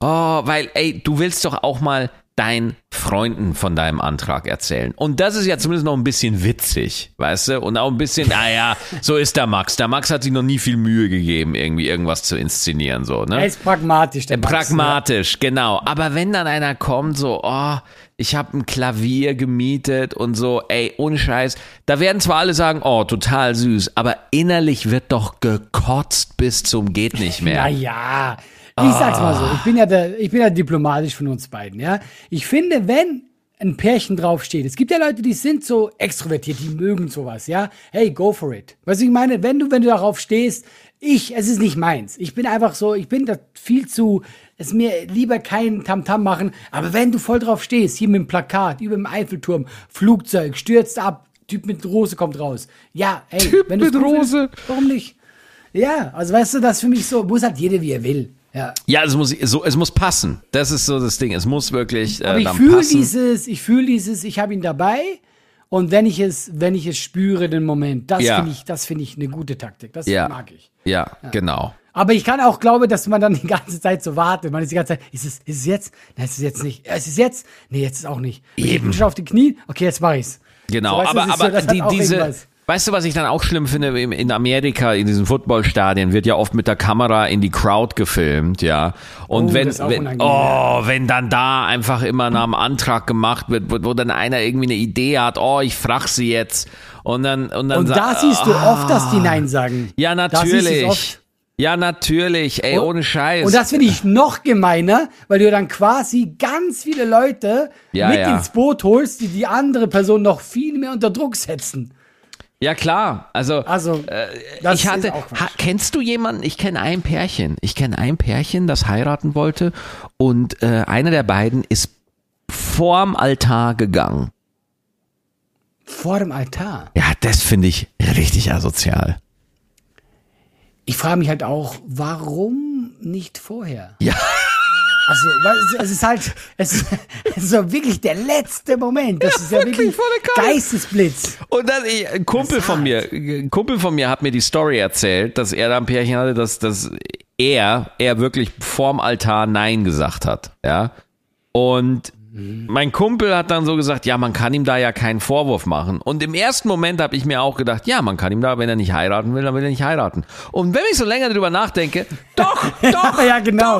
A: oh, weil ey, du willst doch auch mal deinen Freunden von deinem Antrag erzählen. Und das ist ja zumindest noch ein bisschen witzig, weißt du? Und auch ein bisschen, naja, so ist der Max. Der Max hat sich noch nie viel Mühe gegeben, irgendwie irgendwas zu inszenieren, so, ne?
B: er ist pragmatisch. Der Max,
A: Pragmatisch, genau. Aber wenn dann einer kommt, so, oh, ich habe ein Klavier gemietet und so, ey, ohne Scheiß, da werden zwar alle sagen, oh, total süß, aber innerlich wird doch gekotzt bis zum geht nicht mehr.
B: Naja, ich sag's mal so, ich bin ja der, ich bin ja diplomatisch von uns beiden, ja. Ich finde, wenn ein Pärchen draufsteht. Es gibt ja Leute, die sind so extrovertiert, die mögen sowas, ja. Hey, go for it. Was ich meine, wenn du, wenn du darauf stehst, ich, es ist nicht meins. Ich bin einfach so, ich bin da viel zu, es mir lieber kein Tamtam machen. Aber wenn du voll drauf stehst, hier mit dem Plakat, über dem Eiffelturm, Flugzeug, stürzt ab, Typ mit Rose kommt raus. Ja, hey,
A: Typ
B: wenn du
A: mit Rose.
B: warum nicht? Ja, also weißt du, das für mich so, muss halt jeder, wie er will. Ja.
A: Ja, es muss, so, es muss passen. Das ist so das Ding. Es muss wirklich äh,
B: Aber ich fühle dieses, ich fühle dieses, ich habe ihn dabei und wenn ich es, wenn ich es spüre, den Moment, das
A: Ja.
B: finde ich, das finde ich eine gute Taktik. Das
A: ja.
B: mag ich.
A: Ja, genau.
B: Aber ich kann auch glauben, dass man dann die ganze Zeit so wartet. Man ist die ganze Zeit, ist es, ist es jetzt? Nein, ist es jetzt nicht. Ja, Ist es jetzt? Nee, jetzt ist auch nicht.
A: Eben.
B: Ich bin schon auf die Knie. Okay, jetzt mach ich's.
A: Genau,
B: So, weißt
A: aber, aber
B: so,
A: die, diese. Weißt du, was ich dann auch schlimm finde, in Amerika, in diesen Footballstadien wird ja oft mit der Kamera in die Crowd gefilmt, ja. Und
B: Oh,
A: wenn, wenn, oh, wenn dann da einfach immer nach dem Antrag gemacht wird, wo, wo dann einer irgendwie eine Idee hat, oh, ich frag sie jetzt. Und dann, und dann
B: Und da siehst du oft, dass die Nein sagen.
A: ja, natürlich. Ja, natürlich, ey,
B: Und-
A: ohne Scheiß.
B: Und das finde ich noch gemeiner, weil du dann quasi ganz viele Leute
A: Ja,
B: mit
A: ja.
B: ins Boot holst, die die andere Person noch viel mehr unter Druck setzen.
A: Ja, klar. Also,
B: Also,
A: Äh, ich hatte, ha, kennst du jemanden? Ich kenne ein Pärchen. Ich kenne ein Pärchen, das heiraten wollte und äh, einer der beiden ist vorm Altar gegangen.
B: vor dem Altar.
A: Ja, das finde ich richtig asozial.
B: Ich frage mich halt auch, warum nicht vorher?
A: Ja.
B: Also, es- ist halt, es ist, es ist so wirklich der letzte Moment. Das ist ja
A: wirklich,
B: wirklich. Geistesblitz.
A: Und dann, ich, ein Kumpel
B: Das
A: von mir, ein Kumpel von mir hat mir die Story erzählt, dass er da ein Pärchen hatte, dass, dass er, er wirklich vorm Altar Nein gesagt hat, ja. Und mein Kumpel hat dann so gesagt, ja, man kann ihm da ja keinen Vorwurf machen. Und im ersten Moment habe ich mir auch gedacht, ja, man kann ihm da, wenn er nicht heiraten will, dann will er nicht heiraten. Und wenn ich so länger drüber nachdenke, doch, doch,
B: ja, genau.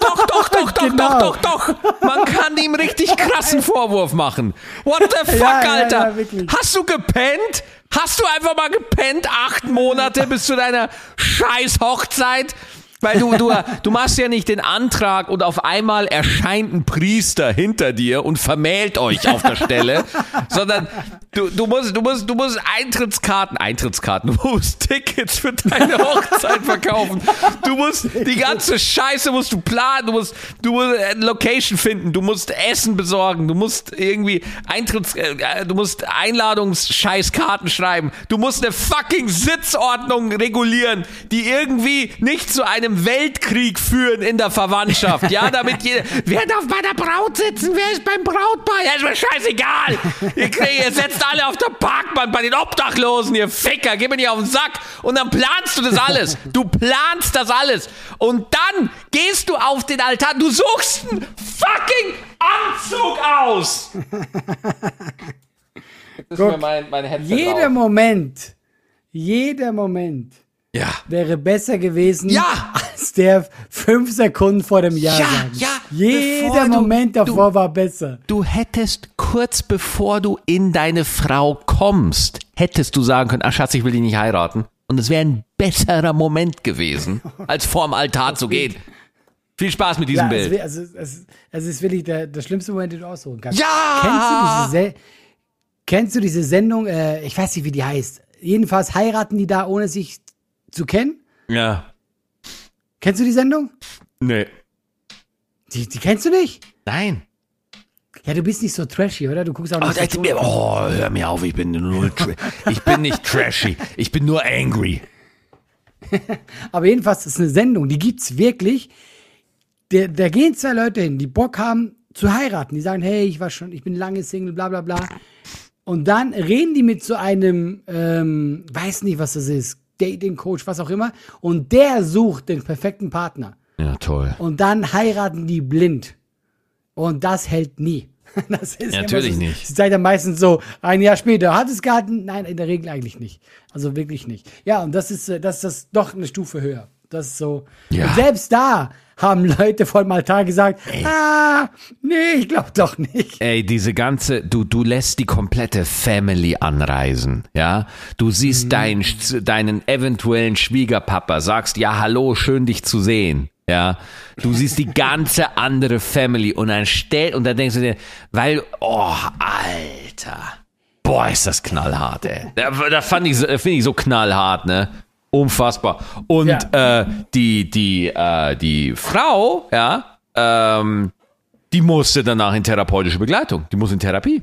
A: doch, doch, doch, doch,
B: Genau.
A: doch, doch, doch. Man kann ihm richtig krassen Vorwurf machen. What the fuck,
B: Ja,
A: Alter?
B: ja.
A: Hast du gepennt? Hast du einfach mal gepennt? Acht Monate bis zu deiner scheiß Hochzeit? Weil du, du, du machst ja nicht den Antrag und auf einmal erscheint ein Priester hinter dir und vermählt euch auf der Stelle, sondern du, du musst, du musst, du musst Eintrittskarten, Eintrittskarten, du musst Tickets für deine Hochzeit verkaufen. Du musst, die ganze Scheiße musst du planen, du musst, du musst eine Location finden, du musst Essen besorgen, du musst irgendwie Eintritts, äh, du musst Einladungsscheißkarten schreiben, du musst eine fucking Sitzordnung regulieren, die irgendwie nicht zu einem Weltkrieg führen in der Verwandtschaft, ja, damit jeder, wer darf bei der Braut sitzen, wer ist beim Brautpaar, ja, ist mir scheißegal, ihr, kriegt, ihr setzt alle auf der Parkbank bei den Obdachlosen, ihr Ficker, gib mir nicht auf den Sack und dann planst du das alles, du planst das alles. Und dann gehst du auf den Altar, du suchst einen fucking Anzug aus. Das ist mir mein, mein Headset
B: Jeder Moment, jeder Moment
A: Ja.
B: wäre besser gewesen
A: Ja.
B: als der fünf Sekunden vor dem Ja.
A: Ja,
B: sagen.
A: ja,
B: Jeder
A: du-
B: Moment davor war besser.
A: Du hättest kurz bevor du in deine Frau kommst, hättest du sagen können, ach Schatz, ich will dich nicht heiraten. Und es wäre ein besserer Moment gewesen, als vorm Altar zu gehen. Viel Spaß mit diesem
B: Ja,
A: Bild.
B: wär- also, es, es ist wirklich der, der schlimmste Moment, den du aussuchen kannst.
A: Ja!
B: Kennst du diese, Se kennst du diese Sendung, äh, ich weiß nicht, wie die heißt. Jedenfalls heiraten die da, ohne sich zu kennen.
A: Ja.
B: Kennst du die Sendung?
A: Nee.
B: Die, die kennst du nicht?
A: Nein.
B: Ja, du bist nicht so trashy, oder? Du guckst auch
A: Oh,
B: nicht
A: das,
B: so
A: mir, oh, hör mir auf, ich bin null Ich bin nicht trashy. Ich bin nur angry.
B: Aber jedenfalls ist eine Sendung, die gibt's wirklich. Da, da gehen zwei Leute hin, die Bock haben zu heiraten. Die sagen, hey, ich war schon, ich bin lange Single, bla bla bla. Und dann reden die mit so einem, ähm, weiß nicht, was das ist, Dating-Coach, was auch immer. Und der sucht den perfekten Partner.
A: Ja, toll.
B: Und dann heiraten die blind. Und das hält nie. Das ist
A: Natürlich
B: immer so,
A: nicht.
B: Sie sagt dann meistens so, ein Jahr später, hat es gehalten? Nein, in der Regel eigentlich nicht. Also wirklich nicht. Ja, und das ist, äh, das ist das doch eine Stufe höher. Das ist so.
A: Ja.
B: Und selbst da haben Leute vor dem Altar gesagt, ah, nee, ich glaube doch nicht.
A: Ey, diese ganze, du, du lässt die komplette Family anreisen, ja? Du siehst deinen, deinen eventuellen Schwiegerpapa, sagst, ja, hallo, schön dich zu sehen, ja? du siehst die ganze andere Family und dann stellt, und dann denkst du dir, weil, oh, Alter, boah, ist das knallhart, ey. Da, da fand ich, finde ich so knallhart, ne? Unfassbar. Und
B: Ja.
A: äh, die, die, äh, die Frau, ja, ähm, die musste danach in therapeutische Begleitung. Die muss in Therapie.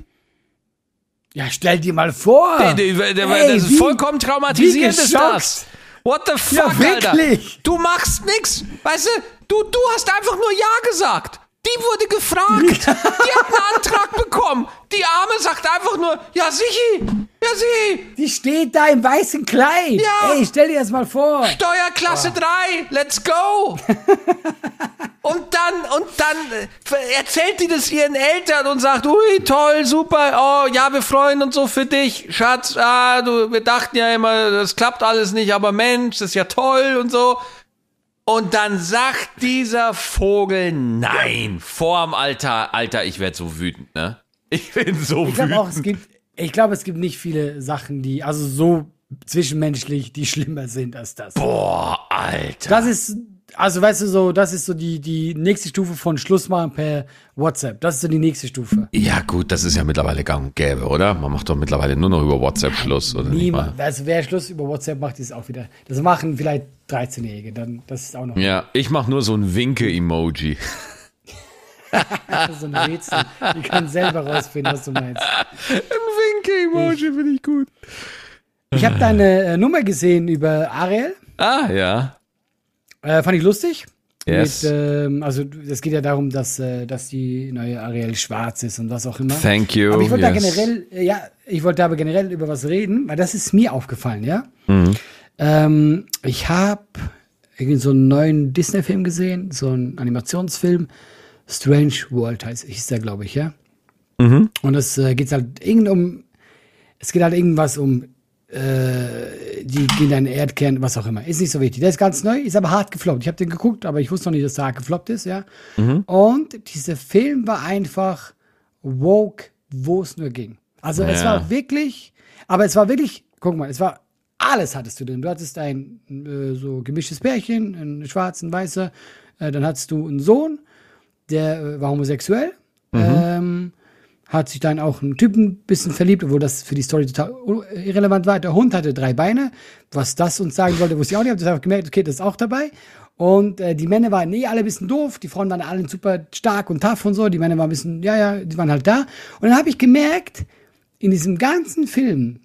B: Ja, stell dir mal vor.
A: Die- die- die-
B: Ey,
A: das ist
B: wie-
A: vollkommen traumatisierend ist das. What the fuck,
B: Ja,
A: Alter? Du machst nix. Weißt du, du, du hast einfach nur Ja gesagt. Die wurde gefragt. Die hat einen Antrag bekommen. Die Arme sagt einfach nur, ja, Sichi, ja, Sichi,
B: Die steht da im weißen Kleid.
A: Ja.
B: Ey, stell dir das mal vor.
A: Steuerklasse 3, let's go. und dann, und dann äh, erzählt die das ihren Eltern und sagt, ui, toll, super, oh, ja, wir freuen uns so für dich, Schatz, ah, du, wir dachten ja immer, das klappt alles nicht, aber Mensch, das ist ja toll und so. Und dann sagt dieser Vogel nein, vorm Alter, Alter, ich werd so wütend, ne? Ich bin so
B: Ich glaube
A: wütend.
B: auch, es gibt, ich glaube, es gibt nicht viele Sachen, die, also so zwischenmenschlich, die schlimmer sind als das.
A: Boah, Alter.
B: Das ist, also weißt du so, das ist so die, die nächste Stufe von Schluss machen per WhatsApp. Das ist so die nächste Stufe.
A: Ja, gut, das ist ja mittlerweile gang und gäbe, oder? Man macht doch mittlerweile nur noch über WhatsApp Schluss, oder
B: Niemand, also wer Schluss über WhatsApp macht, ist auch wieder, das machen vielleicht 13-Jährige, dann, das ist auch noch
A: Ja, ich mach nur so ein Winke-Emoji.
B: so ein Rätsel. Die kann selber rausfinden, was du meinst.
A: Ein Winke-Emoji finde ich gut.
B: Ich habe deine äh, Nummer gesehen über Ariel.
A: Ah, ja.
B: Äh, fand ich lustig.
A: Yes.
B: Mit, ähm, also es geht ja darum, dass, äh, dass die neue Ariel schwarz ist und was auch immer.
A: Thank you.
B: aber ich wollte da
A: yes.
B: generell, äh, ja, ich wollte aber generell über was reden, weil das ist mir aufgefallen, ja.
A: Mhm.
B: Ähm, ich habe irgendwie so einen neuen Disney-Film gesehen, so einen Animationsfilm. Strange World heißt, hieß der, glaube ich, ja.
A: Mhm.
B: Und es äh, geht halt irgend um, es geht halt irgendwas um äh, die gehen den Erdkern, was auch immer. Ist nicht so wichtig. Der ist ganz neu, ist aber hart gefloppt. Ich habe den geguckt, aber ich wusste noch nicht, dass der hart gefloppt ist, ja.
A: Mhm.
B: Und dieser Film war einfach woke, wo es nur ging. Also es
A: Ja.
B: war wirklich, aber es war wirklich, guck mal, es war alles hattest du drin. Du hattest ein äh, so gemischtes Pärchen, ein schwarz, ein weißer. Äh, dann hattest du einen Sohn, der äh, war homosexuell. Ähm, hat sich dann auch einen Typen ein bisschen verliebt, obwohl das für die Story total irrelevant war. Der Hund hatte drei Beine. Was das uns sagen wollte, wusste ich auch nicht. Ich habe gemerkt, okay, das ist auch dabei. Und äh, die Männer waren eh alle ein bisschen doof. Die Frauen waren alle super stark und tough und so. Die Männer waren ein bisschen, ja, ja, die waren halt da. Und dann habe ich gemerkt, in diesem ganzen Film,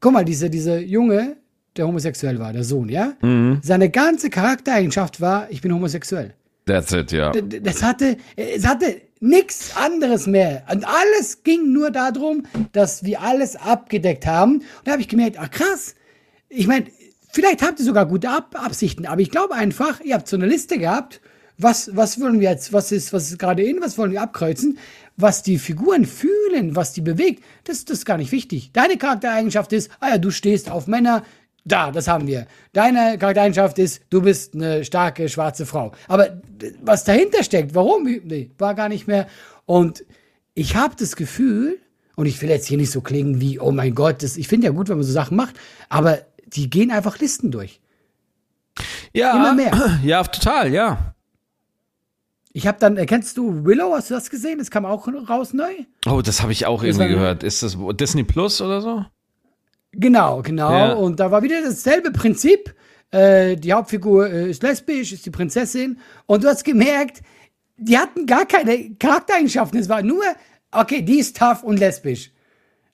B: guck mal, dieser, dieser Junge, der homosexuell war, der Sohn, ja? Seine ganze Charaktereigenschaft war, ich bin homosexuell.
A: That's it, ja.
B: D- Das hatte, es hatte nichts anderes mehr. Und alles ging nur darum, dass wir alles abgedeckt haben. Und da habe ich gemerkt, ach krass. Ich meine, vielleicht habt ihr sogar gute Ab Absichten, aber ich glaube einfach, ihr habt so eine Liste gehabt. Was, was wollen wir jetzt, was ist, was ist gerade in, was wollen wir abkreuzen? Was die Figuren fühlen, was die bewegt, das, das ist gar nicht wichtig. Deine Charaktereigenschaft ist, ah ja, du stehst auf Männer, da, das haben wir. Deine Charaktereigenschaft ist, du bist eine starke schwarze Frau. Aber was dahinter steckt, warum? Nee, war gar nicht mehr. Und ich habe das Gefühl, und ich will jetzt hier nicht so klingen wie, oh mein Gott, das, ich finde ja gut, wenn man so Sachen macht, aber die gehen einfach Listen durch.
A: Ja,
B: Immer mehr.
A: Ja, total, ja.
B: Ich habe dann, äh, kennst du Willow? Hast du das gesehen? Das kam auch raus neu.
A: Oh, das habe ich auch irgendwie gehört. Ist das Disney Plus oder so?
B: Genau, genau.
A: Ja.
B: Und da war wieder dasselbe Prinzip. Äh, die Hauptfigur äh, ist lesbisch, ist die Prinzessin. Und du hast gemerkt, die hatten gar keine Charaktereigenschaften. Es war nur, okay, die ist tough und lesbisch.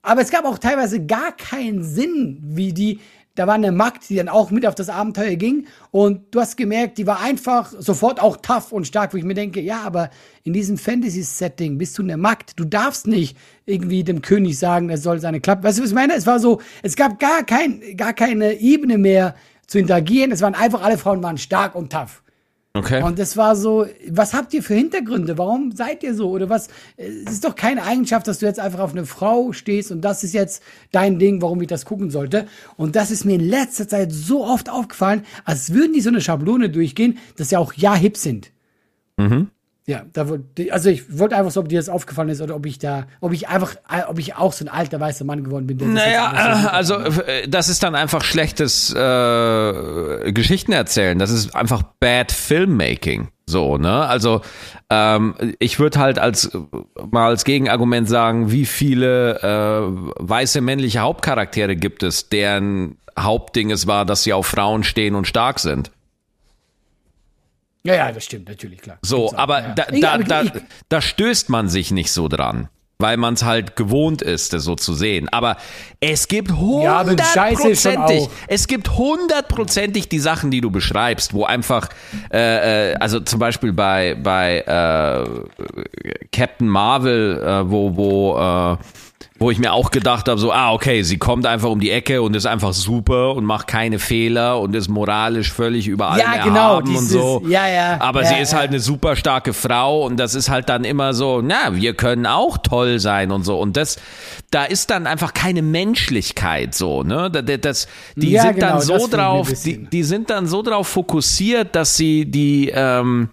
B: Aber es gab auch teilweise gar keinen Sinn, wie die. Da war eine Magd, die dann auch mit auf das Abenteuer ging. Und du hast gemerkt, die war einfach sofort auch tough und stark, wo ich mir denke, ja, aber in diesem Fantasy-Setting bist du eine Magd. Du darfst nicht irgendwie dem König sagen, er soll seine Klappe. Weißt du, was ich meine? Es war so, es gab gar, kein, gar keine Ebene mehr zu interagieren. Es waren einfach, alle Frauen waren stark und tough.
A: Okay.
B: Und das war so, was habt ihr für Hintergründe? Warum seid ihr so? Oder was? Es ist doch keine Eigenschaft, dass du jetzt einfach auf eine Frau stehst und das ist jetzt dein Ding, warum ich das gucken sollte. Und das ist mir in letzter Zeit so oft aufgefallen, als würden die so eine Schablone durchgehen, dass sie auch ja hip sind. Ja, da wollte, also ich wollte einfach so, ob dir das aufgefallen ist oder ob ich da, ob ich einfach, äh, ob ich auch so ein alter weißer Mann geworden bin.
A: Naja, äh, also äh, das ist dann einfach schlechtes äh, Geschichten erzählen. Das ist einfach bad Filmmaking. So, ne? Also ähm, ich würde halt als mal als Gegenargument sagen, wie viele äh, weiße männliche Hauptcharaktere gibt es, deren Hauptding es war, dass sie auf Frauen stehen und stark sind.
B: Ja, ja, das stimmt, natürlich, klar.
A: So,
B: auch,
A: aber
B: ja.
A: da, da, da, da stößt man sich nicht so dran. Weil man es halt gewohnt ist, das so zu sehen. Aber es gibt
B: Ja,
A: hundertprozentig,
B: auch.
A: es gibt hundertprozentig die Sachen, die du beschreibst, wo einfach, äh, äh, also zum Beispiel bei, bei äh, Captain Marvel, äh, wo, wo, äh, wo ich mir auch gedacht habe, so, ah, okay, sie kommt einfach um die Ecke und ist einfach super und macht keine Fehler und ist moralisch völlig über allem
B: Ja, genau,
A: erhaben und
B: dieses-
A: so.
B: ja, ja,
A: Aber
B: ja,
A: sie ist
B: ja.
A: halt eine super starke Frau und das ist halt dann immer so, na, wir können auch toll sein und so. Und das, da ist dann einfach keine Menschlichkeit so, ne? Da- da- Das, die
B: Ja,
A: sind
B: genau,
A: dann so drauf, die, die sind dann so drauf fokussiert, dass sie die, ähm,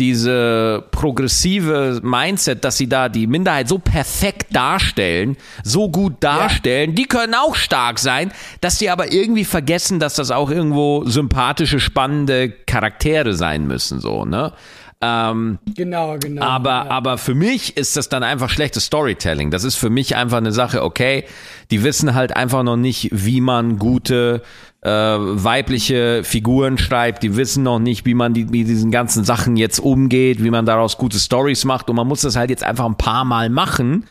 A: diese progressive Mindset, dass sie da die Minderheit so perfekt darstellen, so gut darstellen, die können auch stark sein, dass sie aber irgendwie vergessen, dass das auch irgendwo sympathische, spannende Charaktere sein müssen, so, ne? Ähm,
B: Genau, genau.
A: aber,
B: ja.
A: aber für mich ist das dann einfach schlechtes Storytelling. Das ist für mich einfach eine Sache, okay, die wissen halt einfach noch nicht, wie man gute äh, weibliche Figuren schreibt. Die wissen noch nicht, wie man die, mit diesen ganzen Sachen jetzt umgeht, wie man daraus gute Stories macht. Und man muss das halt jetzt einfach ein paar Mal machen,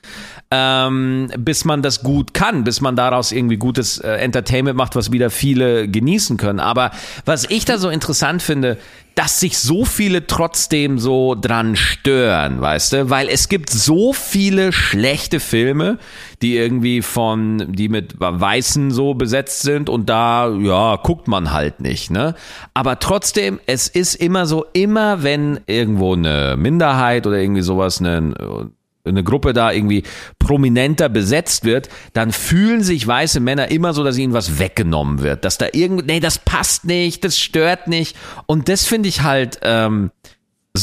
A: ähm, bis man das gut kann, bis man daraus irgendwie gutes äh, Entertainment macht, was wieder viele genießen können. Aber was ich da so interessant finde, dass sich so viele trotzdem so dran stören, weißt du? Weil es gibt so viele schlechte Filme, die irgendwie von, die mit Weißen so besetzt sind und da, ja, guckt man halt nicht, ne? Aber trotzdem, es ist immer so, immer wenn irgendwo eine Minderheit oder irgendwie sowas, eine, eine Gruppe da irgendwie prominenter besetzt wird, dann fühlen sich weiße Männer immer so, dass ihnen was weggenommen wird. Dass da irgend, nee, das passt nicht, das stört nicht. Und das finde ich halt ähm,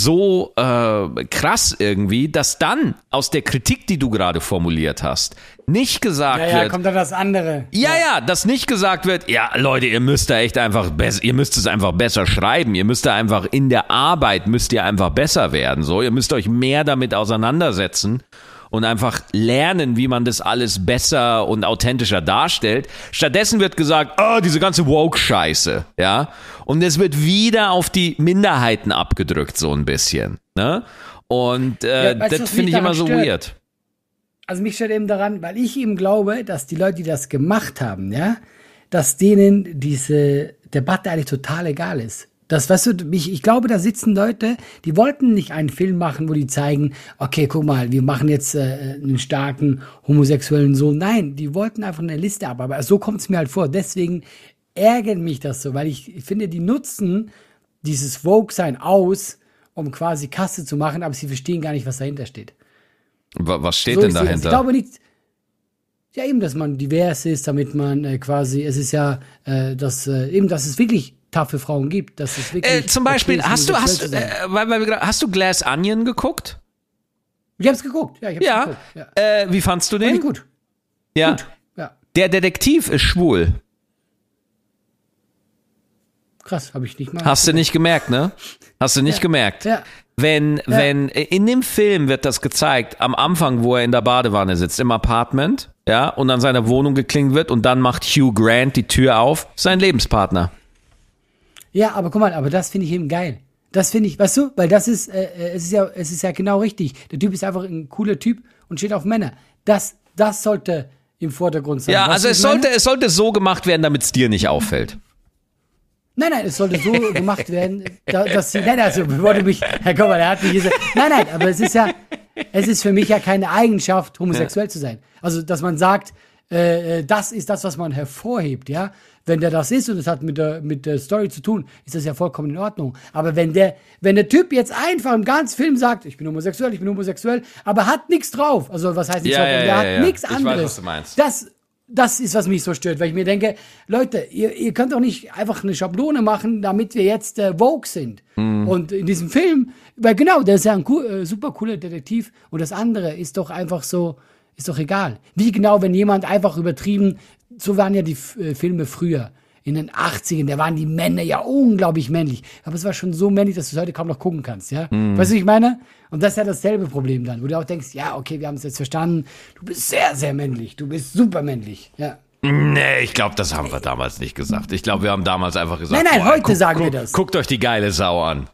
A: so äh, krass irgendwie, dass dann aus der Kritik, die du gerade formuliert hast, nicht gesagt
B: ja, ja,
A: wird,
B: kommt dann das andere.
A: ja, ja, dass nicht gesagt wird, ja, Leute, ihr müsst da echt einfach besser, ihr müsst es einfach besser schreiben, ihr müsst da einfach in der Arbeit müsst ihr einfach besser werden, so, ihr müsst euch mehr damit auseinandersetzen und einfach lernen, wie man das alles besser und authentischer darstellt. Stattdessen wird gesagt, oh, diese ganze Woke-Scheiße, ja, und es wird wieder auf die Minderheiten abgedrückt, so ein bisschen, ne? Und äh,
B: Ja,
A: das finde ich immer so
B: stört?
A: weird.
B: Also mich stört eben daran, weil ich eben glaube, dass die Leute, die das gemacht haben, ja, dass denen diese Debatte eigentlich total egal ist. Das, weißt du, ich, ich glaube, da sitzen Leute, die wollten nicht einen Film machen, wo die zeigen, okay, guck mal, wir machen jetzt äh, einen starken homosexuellen Sohn. Nein, die wollten einfach eine Liste ab. Aber so kommt es mir halt vor. Deswegen ärgert mich das so, weil ich finde, die nutzen dieses Vogue-Sein aus, um quasi Kasse zu machen, aber sie verstehen gar nicht, was dahinter steht.
A: Wa- Was steht
B: So
A: denn
B: ich das.
A: dahinter?
B: Ich glaube nicht. Ja, eben, dass man divers ist, damit man äh, quasi, es ist ja, äh, dass, äh, eben, dass es wirklich taffe Frauen gibt, dass es wirklich.
A: Äh, zum Beispiel,
B: okay ist,
A: hast du, hast, äh, weil, weil wir, hast du Glass Onion geguckt?
B: ich hab's geguckt, ja, ich hab's
A: Ja.
B: geguckt. Ja.
A: Äh, wie fandst du
B: Fand
A: den?
B: ich gut.
A: Ja.
B: Gut. Ja.
A: Der Detektiv ist schwul.
B: Krass, habe ich nicht mal.
A: Hast du nicht gemerkt, ne? Hast du nicht gemerkt?
B: Ja.
A: Wenn, wenn, in dem Film wird das gezeigt, am Anfang, wo er in der Badewanne sitzt, im Apartment, ja, und an seiner Wohnung geklingelt wird und dann macht Hugh Grant die Tür auf, sein Lebenspartner.
B: Ja, aber guck mal, aber das finde ich eben geil. Das finde ich, weißt du, weil das ist, äh, äh, es ist ja, es ist ja genau richtig. Der Typ ist einfach ein cooler Typ und steht auf Männer. Das, das sollte im Vordergrund sein.
A: Ja, also es
B: was ich meine?
A: sollte, es sollte so gemacht werden, damit es dir nicht auffällt.
B: Nein, nein, es sollte so gemacht werden, da, dass sie, nein, also du mich, Herr Kommmer, der hat mich gesagt, nein, nein, aber es ist ja, es ist für mich ja keine Eigenschaft, homosexuell zu sein. Also, dass man sagt, äh, äh, das ist das, was man hervorhebt, ja. Wenn der das ist und es hat mit der, mit der Story zu tun, ist das ja vollkommen in Ordnung. Aber wenn der, wenn der Typ jetzt einfach im ganzen Film sagt, ich bin homosexuell, ich bin homosexuell, aber hat nichts drauf, also was heißt nichts
A: Ja,
B: drauf,
A: ja,
B: der
A: ja,
B: hat
A: ja.
B: nichts
A: Ich weiß,
B: anderes.
A: was du meinst.
B: Das, das ist, was mich so stört, weil ich mir denke, Leute, ihr, ihr könnt doch nicht einfach eine Schablone machen, damit wir jetzt äh, Vogue sind.
A: Mhm.
B: Und in diesem Film, weil genau, der ist ja ein cool, äh, super cooler Detektiv und das andere ist doch einfach so, ist doch egal. Wie genau, wenn jemand einfach übertrieben, so waren ja die F äh, Filme früher. In den 80ern, da waren die Männer ja unglaublich männlich. Aber es war schon so männlich, dass du es heute kaum noch gucken kannst, ja?
A: Mhm.
B: Weißt du, wie ich meine? Und das ist ja dasselbe Problem dann, wo du auch denkst, ja, okay, wir haben es jetzt verstanden. Du bist sehr, sehr männlich. Du bist super männlich, ja.
A: Nee, ich glaube, das haben wir damals nicht gesagt. Ich glaube, wir haben damals einfach gesagt,
B: Nein, nein,
A: boah,
B: heute
A: guck,
B: sagen wir
A: guck,
B: das.
A: Guckt euch die geile Sau an.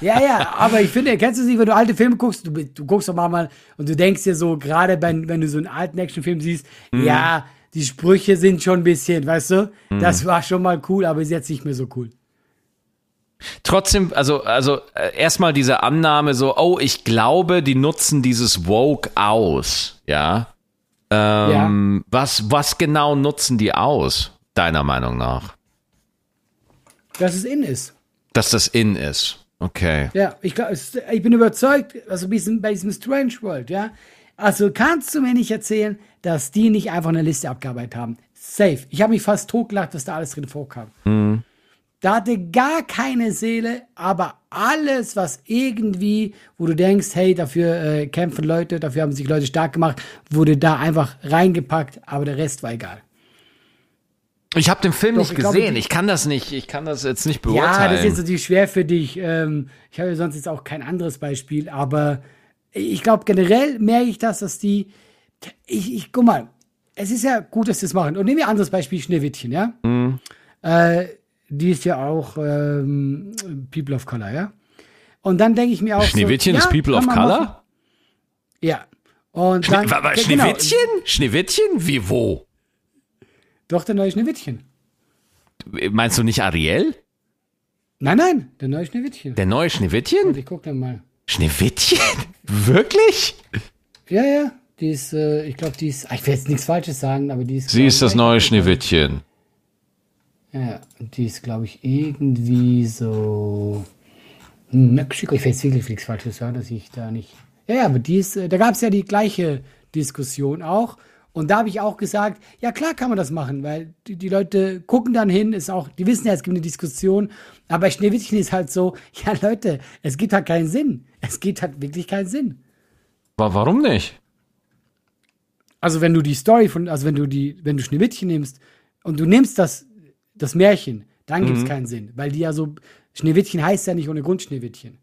B: Ja, ja, aber ich finde, kennst du es nicht, wenn du alte Filme guckst, du, du guckst doch mal und du denkst dir so, gerade wenn, wenn du so einen alten Actionfilm siehst,
A: Mhm.
B: ja, die Sprüche sind schon ein bisschen, weißt du, das war schon mal cool, aber ist jetzt nicht mehr so cool.
A: Trotzdem, also, also äh, erstmal diese Annahme so, oh, ich glaube, die nutzen dieses Woke aus, ja. Ähm, Was, was genau nutzen die aus, deiner Meinung nach?
B: Dass es in ist.
A: Dass das in ist. Okay.
B: Ja, ich, glaub, ich bin überzeugt, also bei diesem, Strange World, ja. Also kannst du mir nicht erzählen, dass die nicht einfach eine Liste abgearbeitet haben. Safe. Ich habe mich fast totgelacht, was da alles drin vorkam. Da hatte gar keine Seele, aber alles, was irgendwie, wo du denkst, hey, dafür äh, kämpfen Leute, dafür haben sich Leute stark gemacht, wurde da einfach reingepackt, aber der Rest war egal.
A: Ich habe den Film
B: Doch,
A: nicht
B: ich glaube,
A: gesehen.
B: die-
A: ich kann das nicht, ich kann das jetzt nicht
B: Ja,
A: beurteilen.
B: das ist jetzt natürlich schwer für dich. Ähm, ich habe ja sonst jetzt auch kein anderes Beispiel, aber ich glaube generell merke ich das, dass die, ich, ich guck mal, es ist ja gut, dass sie das machen. Und nehmen wir ein anderes Beispiel, Schneewittchen, ja?
A: Mhm.
B: Äh, die ist ja auch ähm, People of Color, ja? Und dann denke ich mir auch
A: Schneewittchen
B: so,
A: ist
B: ja,
A: People of Color?
B: machen. Ja. Und
A: Schne
B: dann, ja, genau.
A: Schneewittchen? Schneewittchen? Wie wo?
B: Doch, der neue Schneewittchen.
A: Meinst du nicht Ariel?
B: Nein, nein, der neue Schneewittchen.
A: Der neue Schneewittchen?
B: Ich guck dann mal.
A: Schneewittchen? Wirklich?
B: Ja, ja, die ist, äh, ich glaube, die ist, ich will jetzt nichts Falsches sagen, aber die ist.
A: Sie ist das neue Schneewittchen.
B: Ja, und die ist, glaube ich, irgendwie so Mexiko. Ich will jetzt wirklich nichts Falsches sagen, dass ich da nicht. Ja, ja, aber die ist, äh, da gab es ja die gleiche Diskussion auch. Und da habe ich auch gesagt, ja klar kann man das machen, weil die, die Leute gucken dann hin, ist auch, die wissen ja, es gibt eine Diskussion, aber bei Schneewittchen ist halt so, ja Leute, es gibt halt keinen Sinn. Es gibt halt wirklich keinen Sinn.
A: Wa- Warum nicht?
B: Also wenn du die Story von, also wenn du die, wenn du Schneewittchen nimmst und du nimmst das, das Märchen, dann
A: Mhm.
B: gibt es keinen Sinn. Weil die ja so, Schneewittchen heißt ja nicht ohne Grund Schneewittchen.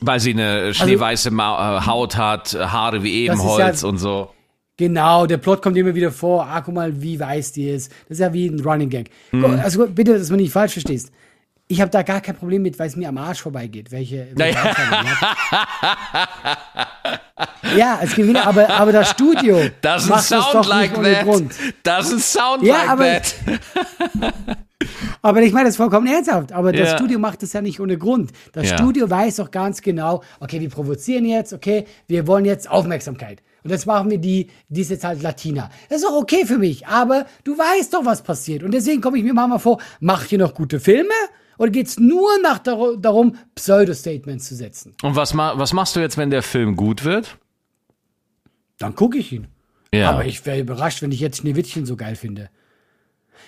A: Weil sie eine schneeweiße Ma äh, Haut hat, Haare wie Ebenholz
B: ja-
A: und so.
B: Genau, der Plot kommt immer wieder vor. Ah, guck mal, wie weiß die ist. Das ist ja wie ein Running Gag.
A: Mhm.
B: Also bitte, dass du mich nicht falsch verstehst. Ich habe da gar kein Problem mit, weil es mir am Arsch vorbeigeht. Welche, welche hat. ja, es geht wieder, aber, aber das Studio
A: Doesn't
B: macht das
A: sound
B: doch
A: like
B: nicht ohne
A: that.
B: Grund.
A: Doesn't sound
B: Ja,
A: like
B: aber-
A: that.
B: Aber ich meine das vollkommen ernsthaft. Aber das
A: Ja.
B: Studio macht das ja nicht ohne Grund. Das
A: Ja.
B: Studio weiß doch ganz genau, okay, wir provozieren jetzt, okay, wir wollen jetzt Aufmerksamkeit. Und jetzt machen wir die, die ist jetzt halt Latina. Das ist auch okay für mich, aber du weißt doch, was passiert. Und deswegen komme ich mir manchmal vor, macht ihr noch gute Filme? Oder geht es nur nach dar darum, Pseudo-Statements zu setzen?
A: Und was, ma was machst du jetzt, wenn der Film gut wird?
B: Dann gucke ich ihn.
A: Ja.
B: Aber ich wäre überrascht, wenn ich jetzt Schneewittchen so geil finde.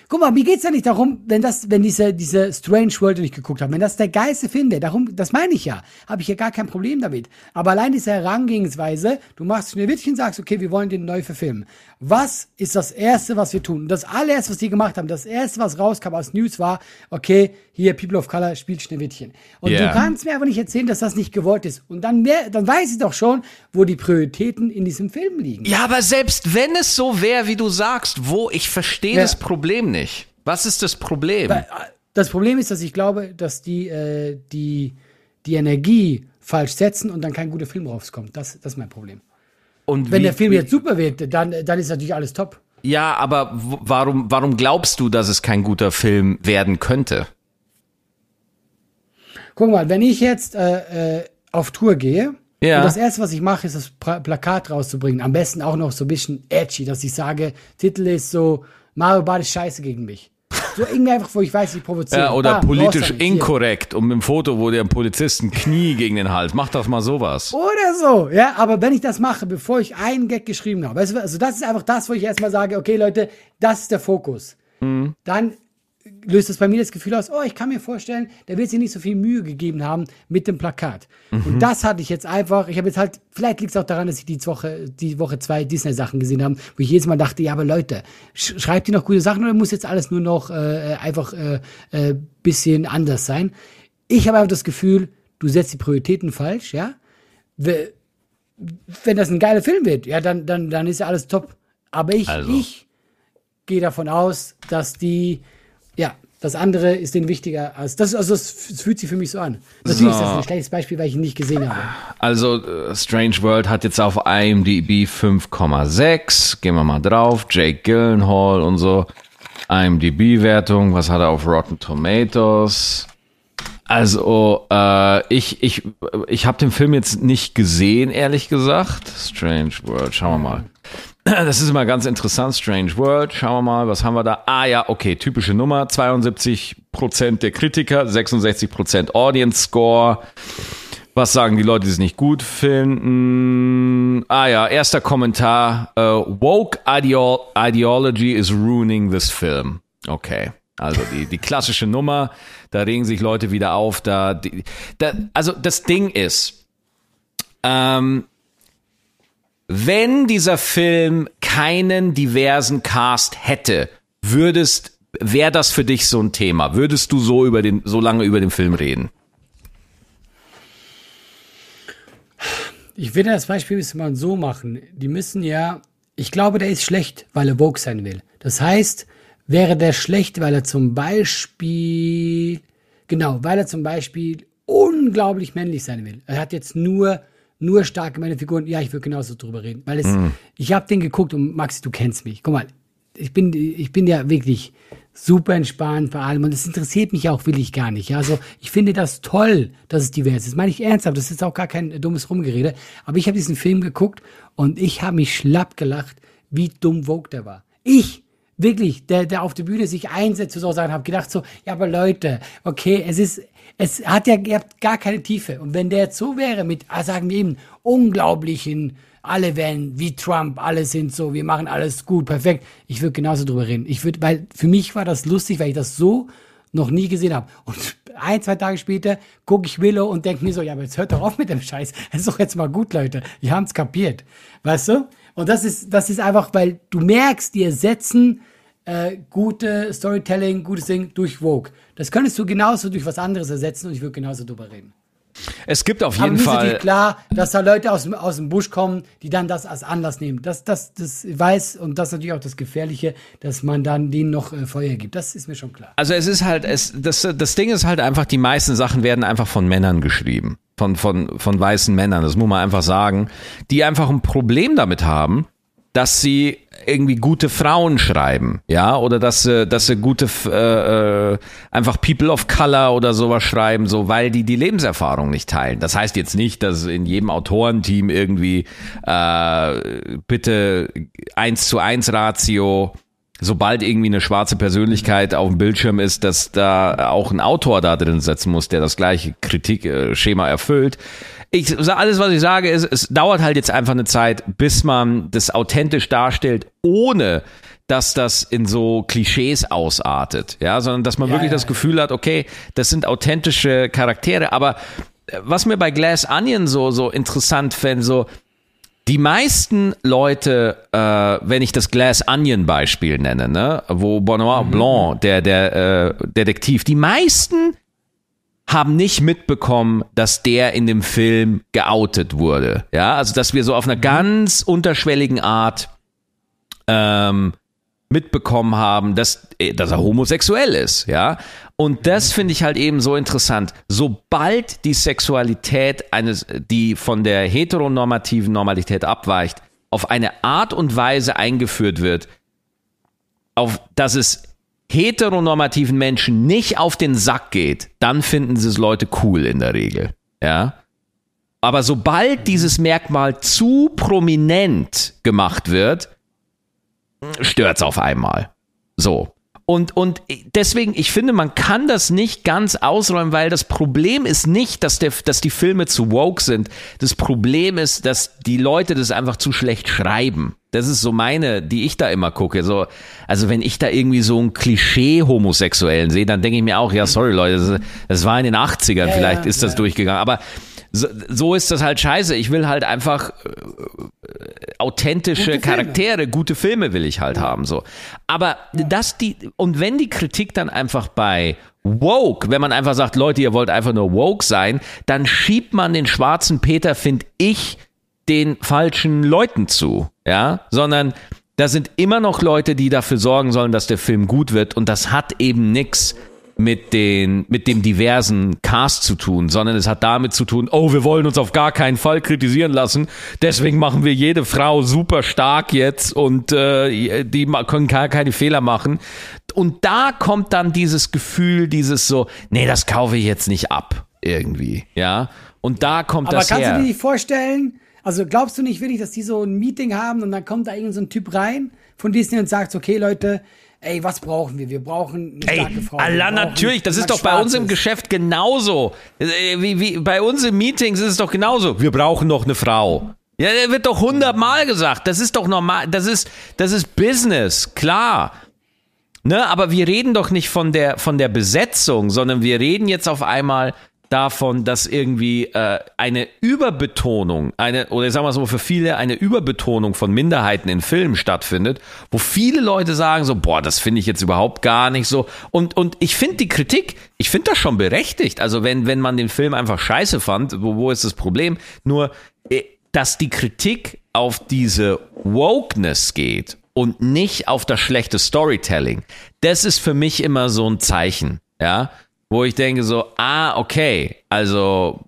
B: Guck mal, mir geht's ja nicht darum, wenn das, wenn diese, diese Strange World, die ich geguckt habe, wenn das der Geiste finde, darum, das meine ich ja, habe ich ja gar kein Problem damit. Aber allein diese Herangehensweise, du machst Schneewittchen, sagst, okay, wir wollen den neu verfilmen. Was ist das Erste, was wir tun? Das allererste, was die gemacht haben, das Erste, was rauskam als News war, okay, hier People of Color spielt Schneewittchen. Und
A: Ja.
B: du kannst mir aber nicht erzählen, dass das nicht gewollt ist. Und dann, mehr, dann weiß ich doch schon, wo die Prioritäten in diesem Film liegen.
A: Ja, aber selbst wenn es so wäre, wie du sagst, wo, ich verstehe
B: Ja.
A: das Problem nicht. Was ist das Problem?
B: Äh, Das Problem ist, dass ich glaube, dass die, äh, die, die Energie falsch setzen und dann kein guter Film rauskommt. Das, das ist mein Problem.
A: Und
B: Wenn
A: wie-
B: der Film jetzt super wird, dann, dann ist natürlich alles top.
A: Ja, aber warum, warum glaubst du, dass es kein guter Film werden könnte?
B: Guck mal, wenn ich jetzt äh, äh, auf Tour gehe,
A: Ja.
B: und das erste, was ich mache, ist das Pra Plakat rauszubringen. Am besten auch noch so ein bisschen edgy, dass ich sage, Titel ist so, Mario Bart ist scheiße gegen mich. So irgendwie einfach, wo ich weiß, ich provoziere.
A: Ja, oder
B: Bam,
A: politisch inkorrekt und mit dem Foto, wo der Polizist ein Knie gegen den Hals. Mach doch mal sowas.
B: Oder so, ja, aber wenn ich das mache, bevor ich einen Gag geschrieben habe, weißt du, also das ist einfach das, wo ich erstmal sage, okay, Leute, das ist der Fokus. Dann löst es bei mir das Gefühl aus, oh, ich kann mir vorstellen, der wird sich nicht so viel Mühe gegeben haben mit dem Plakat. Und das hatte ich jetzt einfach, ich habe jetzt halt, vielleicht liegt es auch daran, dass ich die Woche, die Woche zwei Disney-Sachen gesehen habe, wo ich jedes Mal dachte, ja, aber Leute, sch schreibt ihr noch gute Sachen oder muss jetzt alles nur noch äh, einfach äh, äh, bisschen anders sein? Ich habe einfach das Gefühl, du setzt die Prioritäten falsch, ja? We- Wenn das ein geiler Film wird, ja, dann, dann, dann ist ja alles top. Aber ich,
A: Also.
B: ich gehe davon aus, dass die, ja, das andere ist denen wichtiger als das. Also es es fühlt sich für mich so an. Natürlich ist das ein schlechtes Beispiel, weil ich ihn nicht gesehen habe.
A: Also, äh, Strange World hat jetzt auf IMDb 5,6. Gehen wir mal drauf. Jake Gyllenhaal und so. IMDb-Wertung. Was hat er auf Rotten Tomatoes? Also, äh, ich, ich, ich habe den Film jetzt nicht gesehen, ehrlich gesagt. Strange World, schauen wir mal. Das ist immer ganz interessant, Strange World. Schauen wir mal, was haben wir da? Ah ja, okay, typische Nummer. 72% der Kritiker, 66% Audience Score. Was sagen die Leute, die es nicht gut finden? Ah ja, erster Kommentar. Äh, woke Ideol Ideology is ruining this film. Okay. Also die, die klassische Nummer, da regen sich Leute wieder auf. Da, die, da, also das Ding ist, ähm, wenn dieser Film keinen diversen Cast hätte, würdest, wäre das für dich so ein Thema? Würdest du so über den, so lange über den Film reden?
B: Ich würde das Beispiel mal so machen. Die müssen ja, ich glaube, der ist schlecht, weil er woke sein will. Das heißt, wäre der schlecht, weil er zum Beispiel, genau, weil er zum Beispiel unglaublich männlich sein will. Er hat jetzt nur, nur starke Männerfiguren. Ja, ich würde genauso drüber reden. Weil es, ich habe den geguckt und Maxi, du kennst mich. Guck mal, ich bin, ich bin ja wirklich super entspannt bei allem und es interessiert mich auch wirklich gar nicht. Ja, also ich finde das toll, dass es divers ist. Das meine ich ernsthaft. Das ist auch gar kein dummes Rumgerede. Aber ich habe diesen Film geguckt und ich habe mich schlapp gelacht, wie dumm Vogue der war. Ich wirklich, der, der auf der Bühne sich einsetzt, so sagen, habe gedacht so, ja, aber Leute, okay, es ist, es hat ja, gar keine Tiefe. Und wenn der jetzt so wäre mit, ah, sagen wir eben, unglaublichen, alle werden wie Trump, alle sind so, wir machen alles gut, perfekt. Ich würde genauso drüber reden. Ich würde, weil für mich war das lustig, weil ich das so noch nie gesehen habe. Und ein, zwei Tage später gucke ich Willow und denke mir so, ja, aber jetzt hört doch auf mit dem Scheiß. Das ist doch jetzt mal gut, Leute. Wir haben es kapiert. Weißt du? Und das ist, das ist einfach, weil du merkst, die ersetzen äh, gute Storytelling, gutes Ding durch Vogue. Das könntest du genauso durch was anderes ersetzen und ich würde genauso drüber reden.
A: Es gibt auf
B: Aber
A: jeden
B: ist
A: Fall.
B: natürlich klar, dass da Leute aus, dem- aus dem Busch kommen, die dann das als Anlass nehmen. Das, das, das weiß und das ist natürlich auch das Gefährliche, dass man dann denen noch äh, Feuer gibt. Das ist mir schon klar.
A: Also es ist halt, es, das, das Ding ist halt einfach, die meisten Sachen werden einfach von Männern geschrieben. Von, von, von weißen Männern, das muss man einfach sagen, die einfach ein Problem damit haben, dass sie irgendwie gute Frauen schreiben, ja, oder dass sie, dass sie gute, äh, äh, einfach People of Color oder sowas schreiben, so, weil die die Lebenserfahrung nicht teilen. Das heißt jetzt nicht, dass in jedem Autorenteam irgendwie äh, bitte eins zu eins Ratio sobald irgendwie eine schwarze Persönlichkeit auf dem Bildschirm ist, dass da auch ein Autor da drin setzen muss, der das gleiche Kritikschema erfüllt. Ich, alles, was ich sage, ist, es dauert halt jetzt einfach eine Zeit, bis man das authentisch darstellt, ohne dass das in so Klischees ausartet, ja, sondern dass man
B: Ja,
A: wirklich
B: ja,
A: das. Gefühl hat, okay, das sind authentische Charaktere, aber äh, was mir bei Glass Onion so, so interessant fände, so, die meisten Leute, äh, wenn ich das Glass Onion Beispiel nenne, ne, wo Benoit Blanc, der, der äh, Detektiv, die meisten haben nicht mitbekommen, dass der in dem Film geoutet wurde. Ja, also dass wir so auf einer ganz unterschwelligen Art ähm, mitbekommen haben, dass, äh, dass er homosexuell ist, ja. Und das finde ich halt eben so interessant. Sobald die Sexualität eines, die von der heteronormativen Normalität abweicht, auf eine Art und Weise eingeführt wird, auf dass es heteronormativen Menschen nicht auf den Sack geht, dann finden sie es Leute cool in der Regel, ja. Aber sobald dieses Merkmal zu prominent gemacht wird, stört's auf einmal. So. Und, und deswegen, ich finde, man kann das nicht ganz ausräumen, weil das Problem ist nicht, dass, der, dass die Filme zu woke sind. Das Problem ist, dass die Leute das einfach zu schlecht schreiben. Das ist so meine, die ich da immer gucke. So, also wenn ich da irgendwie so ein Klischee-Homosexuellen sehe, dann denke ich mir auch, ja, sorry Leute, das, das war in den 80ern, ja, vielleicht ja, ist das ja. durchgegangen. Aber so, so ist das halt scheiße. Ich will halt einfach äh, authentische gute Charaktere, gute Filme will ich halt haben, so. Aber dass die, und wenn die Kritik dann einfach bei woke, wenn man einfach sagt, Leute, ihr wollt einfach nur woke sein, dann schiebt man den schwarzen Peter, finde ich, den falschen Leuten zu, ja, sondern da sind immer noch Leute, die dafür sorgen sollen, dass der Film gut wird und das hat eben nichts mit den mit dem diversen Cast zu tun, sondern es hat damit zu tun, oh, wir wollen uns auf gar keinen Fall kritisieren lassen, deswegen machen wir jede Frau super stark jetzt und äh, die können gar keine Fehler machen. Und da kommt dann dieses Gefühl, dieses so, nee, das kaufe ich jetzt nicht ab irgendwie, ja. Und da kommt
B: Aber
A: das her.
B: Aber kannst du dir nicht vorstellen? Also glaubst du nicht wirklich, dass die so ein Meeting haben und dann kommt da irgendein so ein Typ rein von Disney und sagt, okay, Leute, ey, was brauchen wir? Wir brauchen eine starke
A: ey,
B: Frau.
A: Allah, natürlich, das ist doch bei uns im Geschäft genauso. Äh, wie, wie, bei uns in Meetings ist es doch genauso. Wir brauchen noch eine Frau. Ja, der wird doch hundertmal gesagt. Das ist doch normal. Das ist, das ist Business, klar. Ne, aber wir reden doch nicht von der, von der Besetzung, sondern wir reden jetzt auf einmal davon, dass irgendwie äh, eine Überbetonung, eine, oder sagen wir so, für viele eine Überbetonung von Minderheiten in Filmen stattfindet, wo viele Leute sagen so, boah, das finde ich jetzt überhaupt gar nicht so. Und, und ich finde die Kritik, ich finde das schon berechtigt. Also wenn, wenn man den Film einfach scheiße fand, wo, wo ist das Problem? Nur, äh, dass die Kritik auf diese Wokeness geht und nicht auf das schlechte Storytelling, das ist für mich immer so ein Zeichen. Ja, wo ich denke so, ah, okay, also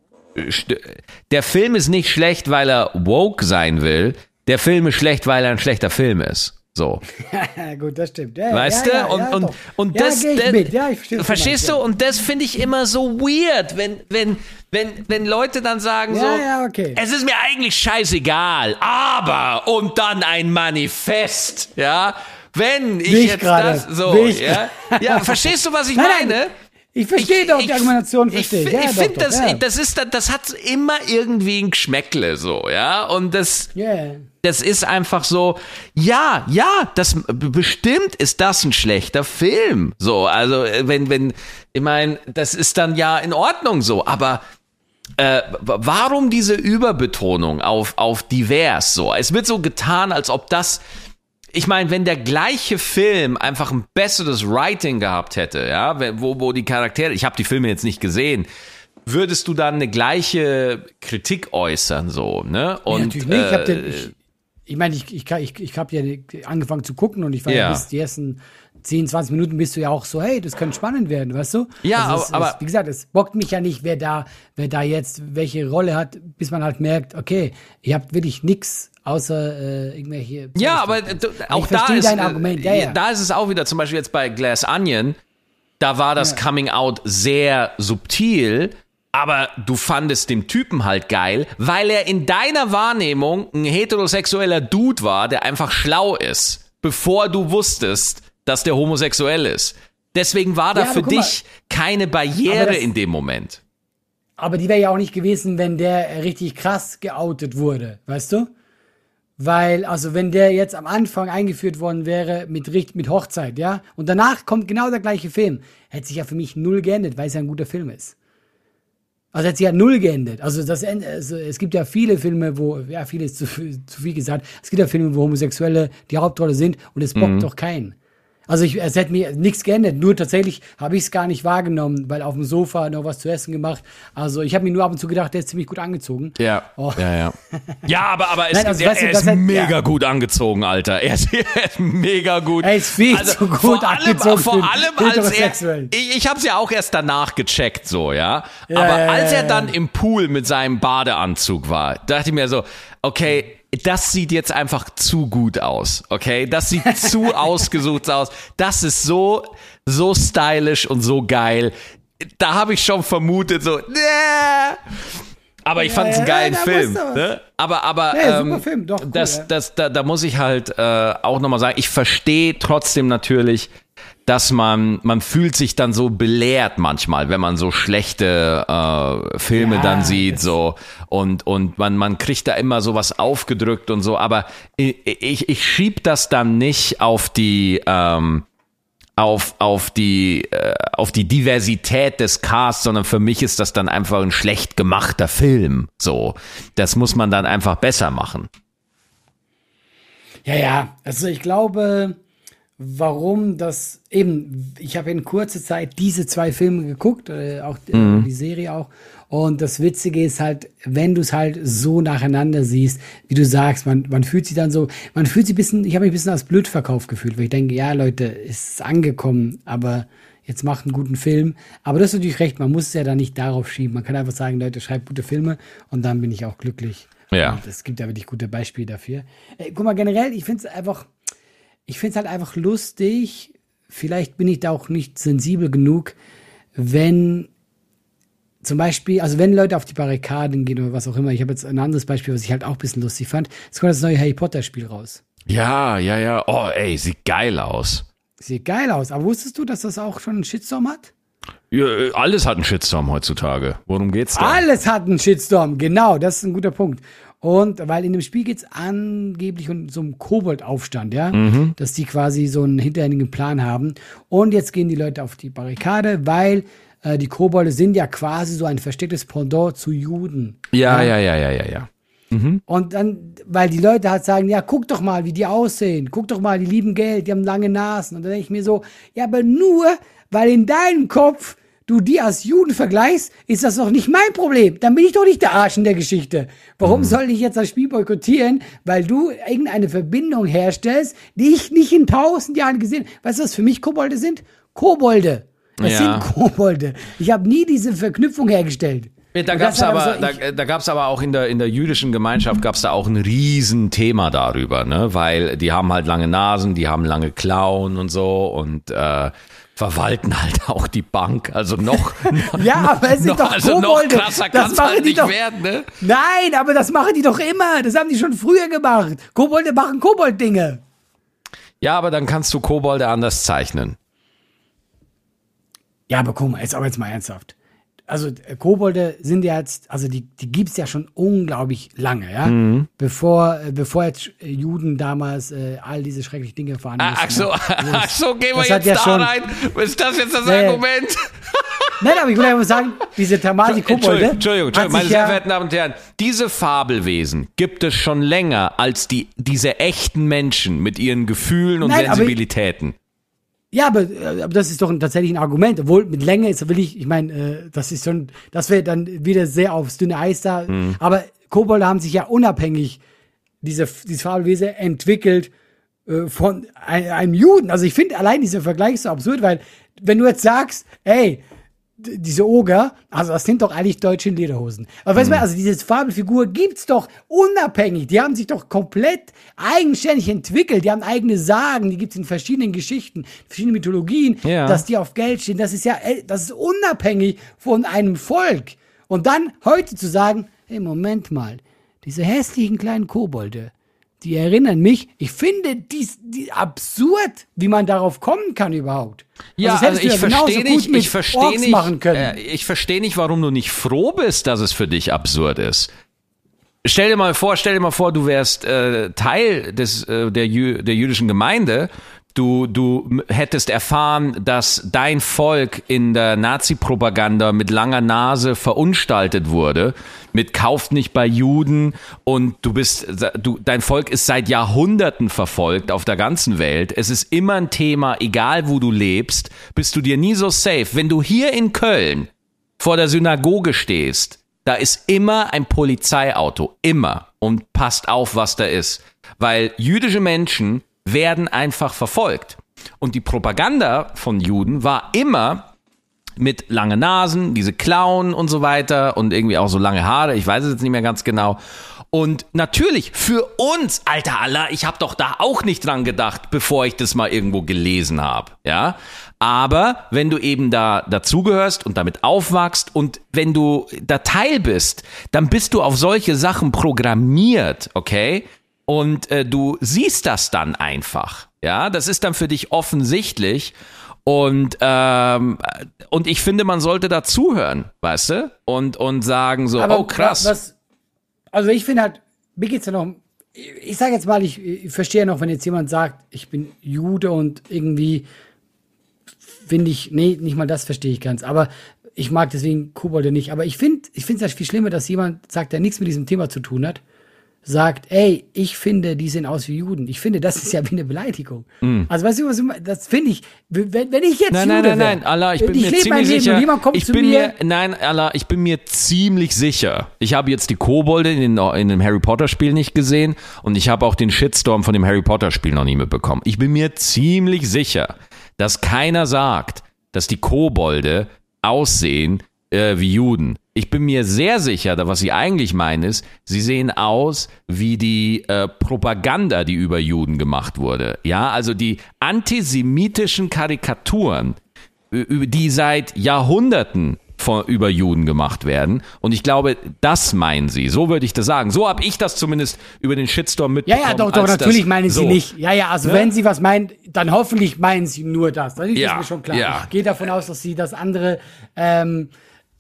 A: der Film ist nicht schlecht, weil er woke sein will. Der Film ist schlecht, weil er ein schlechter Film ist. So.
B: Ja, gut, das stimmt. Ja,
A: weißt
B: ja,
A: du? und,
B: ja,
A: und, und das,
B: ich
A: das
B: ich
A: verstehst du? Und das finde ich immer so weird, wenn, wenn, wenn, wenn Leute dann sagen so,
B: okay.
A: es ist mir eigentlich scheißegal, aber und dann ein Manifest, ja. Wenn ich
B: Nicht
A: jetzt
B: grade.
A: das so, ja, ja, verstehst du, was ich
B: Nein,
A: meine?
B: nein. Ich verstehe doch die Argumentation, verstehe
A: ich.
B: Ja,
A: ich finde, das,
B: ja.
A: das ist, das hat immer irgendwie ein Geschmäckle so, ja. Und das,
B: yeah.
A: das ist einfach so, ja, ja, das bestimmt ist das ein schlechter Film. So, also wenn, wenn, ich meine, das ist dann ja in Ordnung so, aber äh, warum diese Überbetonung auf, auf divers so? Es wird so getan, als ob das ich meine, wenn der gleiche Film einfach ein besseres Writing gehabt hätte, ja, wo, wo die Charaktere, ich habe die Filme jetzt nicht gesehen, würdest du dann eine gleiche Kritik äußern, so, ne?
B: Und, ja, natürlich nicht. Äh, ich, den, ich, ich meine, ich, ich, ich, ich habe ja angefangen zu gucken und ich war ja, ja bis die ersten 10, 20 Minuten bist du ja auch so, hey, das könnte spannend werden, weißt du?
A: Ja,
B: also es,
A: aber,
B: es, wie gesagt, es bockt mich ja nicht, wer da, wer da jetzt welche Rolle hat, bis man halt merkt, okay, ihr habt wirklich nichts außer äh, irgendwelche.
A: Ja, aber du, auch da ist,
B: Argument. Ja, ja.
A: da ist es auch wieder, zum Beispiel jetzt bei Glass Onion, da war das ja. Coming Out sehr subtil, aber du fandest den Typen halt geil, weil er in deiner Wahrnehmung ein heterosexueller Dude war, der einfach schlau ist, bevor du wusstest, dass der homosexuell ist. Deswegen war da für dich mal, keine Barriere in dem Moment.
B: Aber die wäre ja auch nicht gewesen, wenn der richtig krass geoutet wurde, weißt du? Weil, also wenn der jetzt am Anfang eingeführt worden wäre mit, mit Hochzeit, ja, und danach kommt genau der gleiche Film, hätte sich ja für mich null geändert, weil es ja ein guter Film ist. Also hätte sich ja null geändert. Also, das, also es gibt ja viele Filme, wo, ja, viel ist zu, zu viel gesagt, es gibt ja Filme, wo Homosexuelle die Hauptrolle sind und es bockt mhm. doch keinen. Also ich, es hätte mir nichts geändert. Nur tatsächlich habe ich es gar nicht wahrgenommen, weil auf dem Sofa noch was zu essen gemacht. Also ich habe mir nur ab und zu gedacht, der ist ziemlich gut angezogen.
A: Ja. Oh. Ja, ja. Ja, aber, aber es, Nein, also, er, er, ist halt, mega ja. gut angezogen, Alter. Er ist, er ist, mega gut.
B: Er ist viel also, zu gut
A: vor angezogen. vor allem als er. Ich, ich habe es ja auch erst danach gecheckt, so, ja. ja aber ja, als er dann im Pool mit seinem Badeanzug war, dachte ich mir so, okay, das sieht jetzt einfach zu gut aus, okay? Das sieht zu ausgesucht aus. Das ist so, so stylisch und so geil. Da habe ich schon vermutet, so, nee. Aber ich
B: Ja,
A: fand es einen
B: ja,
A: geilen
B: da
A: Film. Ne? Aber, aber
B: Ja,
A: ähm,
B: Film, doch, cool,
A: das,
B: ja.
A: das, da, da muss ich halt äh, auch nochmal sagen, ich verstehe trotzdem natürlich, dass man, man fühlt sich dann so belehrt manchmal, wenn man so schlechte äh, Filme
B: Ja,
A: dann sieht, so und und man man kriegt da immer sowas aufgedrückt und so, aber ich, ich, ich schieb das dann nicht auf die ähm, auf, auf, die, äh, auf die Diversität des Casts, sondern für mich ist das dann einfach ein schlecht gemachter Film. So, das muss man dann einfach besser machen.
B: Ja, ja, also ich glaube, warum das eben, ich habe in kurzer Zeit diese zwei Filme geguckt, äh, auch äh, die Serie auch. Und das Witzige ist halt, wenn du es halt so nacheinander siehst, wie du sagst, man, man fühlt sich dann so, man fühlt sich ein bisschen, ich habe mich ein bisschen als Blödverkauf gefühlt, weil ich denke, ja Leute, ist angekommen, aber jetzt macht einen guten Film. Aber das ist natürlich recht, man muss es ja dann nicht darauf schieben. Man kann einfach sagen, Leute, schreibt gute Filme und dann bin ich auch glücklich.
A: Ja.
B: Und es gibt ja wirklich gute Beispiele dafür. Äh, guck mal, generell, ich finde es einfach, ich finde es halt einfach lustig. Vielleicht bin ich da auch nicht sensibel genug, wenn zum Beispiel, also wenn Leute auf die Barrikaden gehen oder was auch immer. Ich habe jetzt ein anderes Beispiel, was ich halt auch ein bisschen lustig fand. Es kommt das neue Harry Potter Spiel raus.
A: Ja, ja, ja. Oh, ey, sieht geil aus.
B: Sieht geil aus. Aber wusstest du, dass das auch schon einen Shitstorm hat?
A: Ja, äh, alles hat einen Shitstorm heutzutage. Worum geht's da?
B: Alles hat einen Shitstorm, genau, das ist ein guter Punkt. Und weil in dem Spiel geht's angeblich um so einen Koboldaufstand, ja, dass die quasi so einen hinterhändigen Plan haben. Und jetzt gehen die Leute auf die Barrikade, weil äh, die Kobolde sind ja quasi so ein verstecktes Pendant zu Juden.
A: Ja, ja, ja, ja, ja, ja.
B: Und dann, weil die Leute halt sagen, ja, guck doch mal, wie die aussehen, guck doch mal, die lieben Geld, die haben lange Nasen. Und dann denke ich mir so, ja, aber nur, weil in deinem Kopf du die als Juden vergleichst, ist das doch nicht mein Problem. Dann bin ich doch nicht der Arsch in der Geschichte. Warum soll ich jetzt das Spiel boykottieren, weil du irgendeine Verbindung herstellst, die ich nicht in tausend Jahren gesehen habe? Weißt du, was für mich Kobolde sind? Kobolde. Das
A: Ja.
B: sind Kobolde. Ich habe nie diese Verknüpfung hergestellt.
A: Da gab's
B: ist
A: aber,
B: so,
A: da, da gab's aber auch in der, in der jüdischen Gemeinschaft gab's da auch ein Riesenthema darüber, ne? Weil die haben halt lange Nasen, die haben lange Klauen und so und äh, verwalten halt auch die Bank. Also noch,
B: Ja, aber es sind
A: noch,
B: doch
A: also noch
B: Kobolde.
A: krasser
B: Das
A: kann's
B: machen
A: halt
B: die
A: nicht
B: doch-
A: werden, ne?
B: Nein, aber das machen die doch immer. Das haben die schon früher gemacht. Kobolde machen Kobold-Dinge.
A: Ja, aber dann kannst du Kobolde anders zeichnen.
B: Ja, aber guck mal, jetzt aber jetzt mal ernsthaft. Also äh, Kobolde sind ja jetzt, also die, die gibt's ja schon unglaublich lange, ja.
A: Mhm.
B: Bevor, äh, bevor jetzt Juden damals äh, all diese schrecklichen Dinge fahren
A: Ah,
B: mussten.
A: ach so.
B: Also
A: ach so, gehen wir jetzt
B: ja
A: da
B: schon-
A: rein. Ist das jetzt das
B: ja.
A: Argument?
B: Nein, aber ich will einfach sagen, diese Tamasi Kobolde.
A: Entschuldigung, Entschuldigung, Entschuldigung meine sehr
B: ja,
A: verehrten Damen und Herren. Diese Fabelwesen gibt es schon länger als die, diese echten Menschen mit ihren Gefühlen und
B: Nein,
A: Sensibilitäten.
B: Ja, aber, äh, aber das ist doch ein, tatsächlich ein Argument. Obwohl mit Länge ist, will ich, ich meine, äh, das ist schon, das wäre dann wieder sehr aufs dünne Eis da.
A: Mhm.
B: Aber Kobolde haben sich ja unabhängig diese, diese Fabelwesen entwickelt äh, von ein, einem Juden. Also ich finde allein dieser Vergleich ist so absurd, weil wenn du jetzt sagst, ey, diese Oger, also das sind doch eigentlich deutsche Lederhosen. Aber weißt du, also diese Fabelfigur gibt's doch unabhängig. Die haben sich doch komplett eigenständig entwickelt. Die haben eigene Sagen, die gibt's in verschiedenen Geschichten, verschiedenen Mythologien,
A: Ja.
B: dass die auf Geld stehen. Das ist ja, äh, das ist unabhängig von einem Volk. Und dann heute zu sagen, hey, Moment mal, diese hässlichen kleinen Kobolde, die erinnern mich, ich finde dies die absurd, wie man darauf kommen kann überhaupt.
A: Ja, also
B: du
A: ich
B: genauso
A: verstehe nicht, ich verstehe nicht, äh, ich verstehe nicht, warum du nicht froh bist, dass es für dich absurd ist. Stell dir mal vor, stell dir mal vor, du wärst äh, Teil des äh, der, Jü der jüdischen Gemeinde. Du, du hättest erfahren, dass dein Volk in der Nazi-Propaganda mit langer Nase verunstaltet wurde, mit kauft nicht bei Juden und du bist, du, dein Volk ist seit Jahrhunderten verfolgt auf der ganzen Welt. Es ist immer ein Thema, egal wo du lebst, bist du dir nie so safe. Wenn du hier in Köln vor der Synagoge stehst, da ist immer ein Polizeiauto, immer. Und passt auf, was da ist. Weil jüdische Menschen werden einfach verfolgt. Und die Propaganda von Juden war immer mit lange Nasen, diese Klauen und so weiter und irgendwie auch so lange Haare, ich weiß es jetzt nicht mehr ganz genau. Und natürlich für uns, alter Allah, ich habe doch da auch nicht dran gedacht, bevor ich das mal irgendwo gelesen habe, ja. Aber wenn du eben da dazugehörst und damit aufwachst und wenn du da Teil bist, dann bist du auf solche Sachen programmiert, okay? Und äh, du siehst das dann einfach, ja. Das ist dann für dich offensichtlich. Und, ähm, und ich finde, man sollte da zuhören, weißt du? Und, und sagen so,
B: Aber
A: oh krass.
B: Was, also ich finde halt, mir geht's ja noch, ich sage jetzt mal, ich, ich verstehe noch, wenn jetzt jemand sagt, ich bin Jude und irgendwie finde ich, nee, nicht mal das verstehe ich ganz, aber ich mag deswegen Kobolde nicht. Aber ich finde, ich finde es halt viel schlimmer, dass jemand sagt, der nichts mit diesem Thema zu tun hat, sagt, ey, ich finde, die sehen aus wie Juden. Ich finde, das ist ja wie eine Beleidigung. Also weißt du, was du meinst? das finde ich, wenn, wenn ich jetzt
A: Nein,
B: Jude
A: nein, nein,
B: wär,
A: nein, Allah, ich bin
B: ich
A: mir ziemlich
B: Leben
A: sicher.
B: und jemand kommt
A: ich
B: zu
A: bin
B: mir,
A: mir, nein, Allah, ich bin mir ziemlich sicher. Ich habe jetzt die Kobolde in, den- in dem Harry Potter Spiel nicht gesehen und ich habe auch den Shitstorm von dem Harry Potter Spiel noch nie mitbekommen. Ich bin mir ziemlich sicher, dass keiner sagt, dass die Kobolde aussehen äh, wie Juden. Ich bin mir sehr sicher, da was sie eigentlich meinen ist, sie sehen aus wie die äh, Propaganda, die über Juden gemacht wurde. Ja, also die antisemitischen Karikaturen, die seit Jahrhunderten von, über Juden gemacht werden. Und ich glaube, das meinen sie. So würde ich das sagen. So habe ich das zumindest über den Shitstorm
B: Ja,
A: mitbekommen.
B: ja, doch, doch,
A: als
B: natürlich meinen
A: so.
B: sie nicht. Ja, ja, also
A: Ne?
B: wenn sie was meinen, dann hoffentlich meinen sie nur das. Das ist
A: Ja,
B: mir schon klar.
A: ja.
B: Ich gehe davon aus, dass sie das andere, ähm,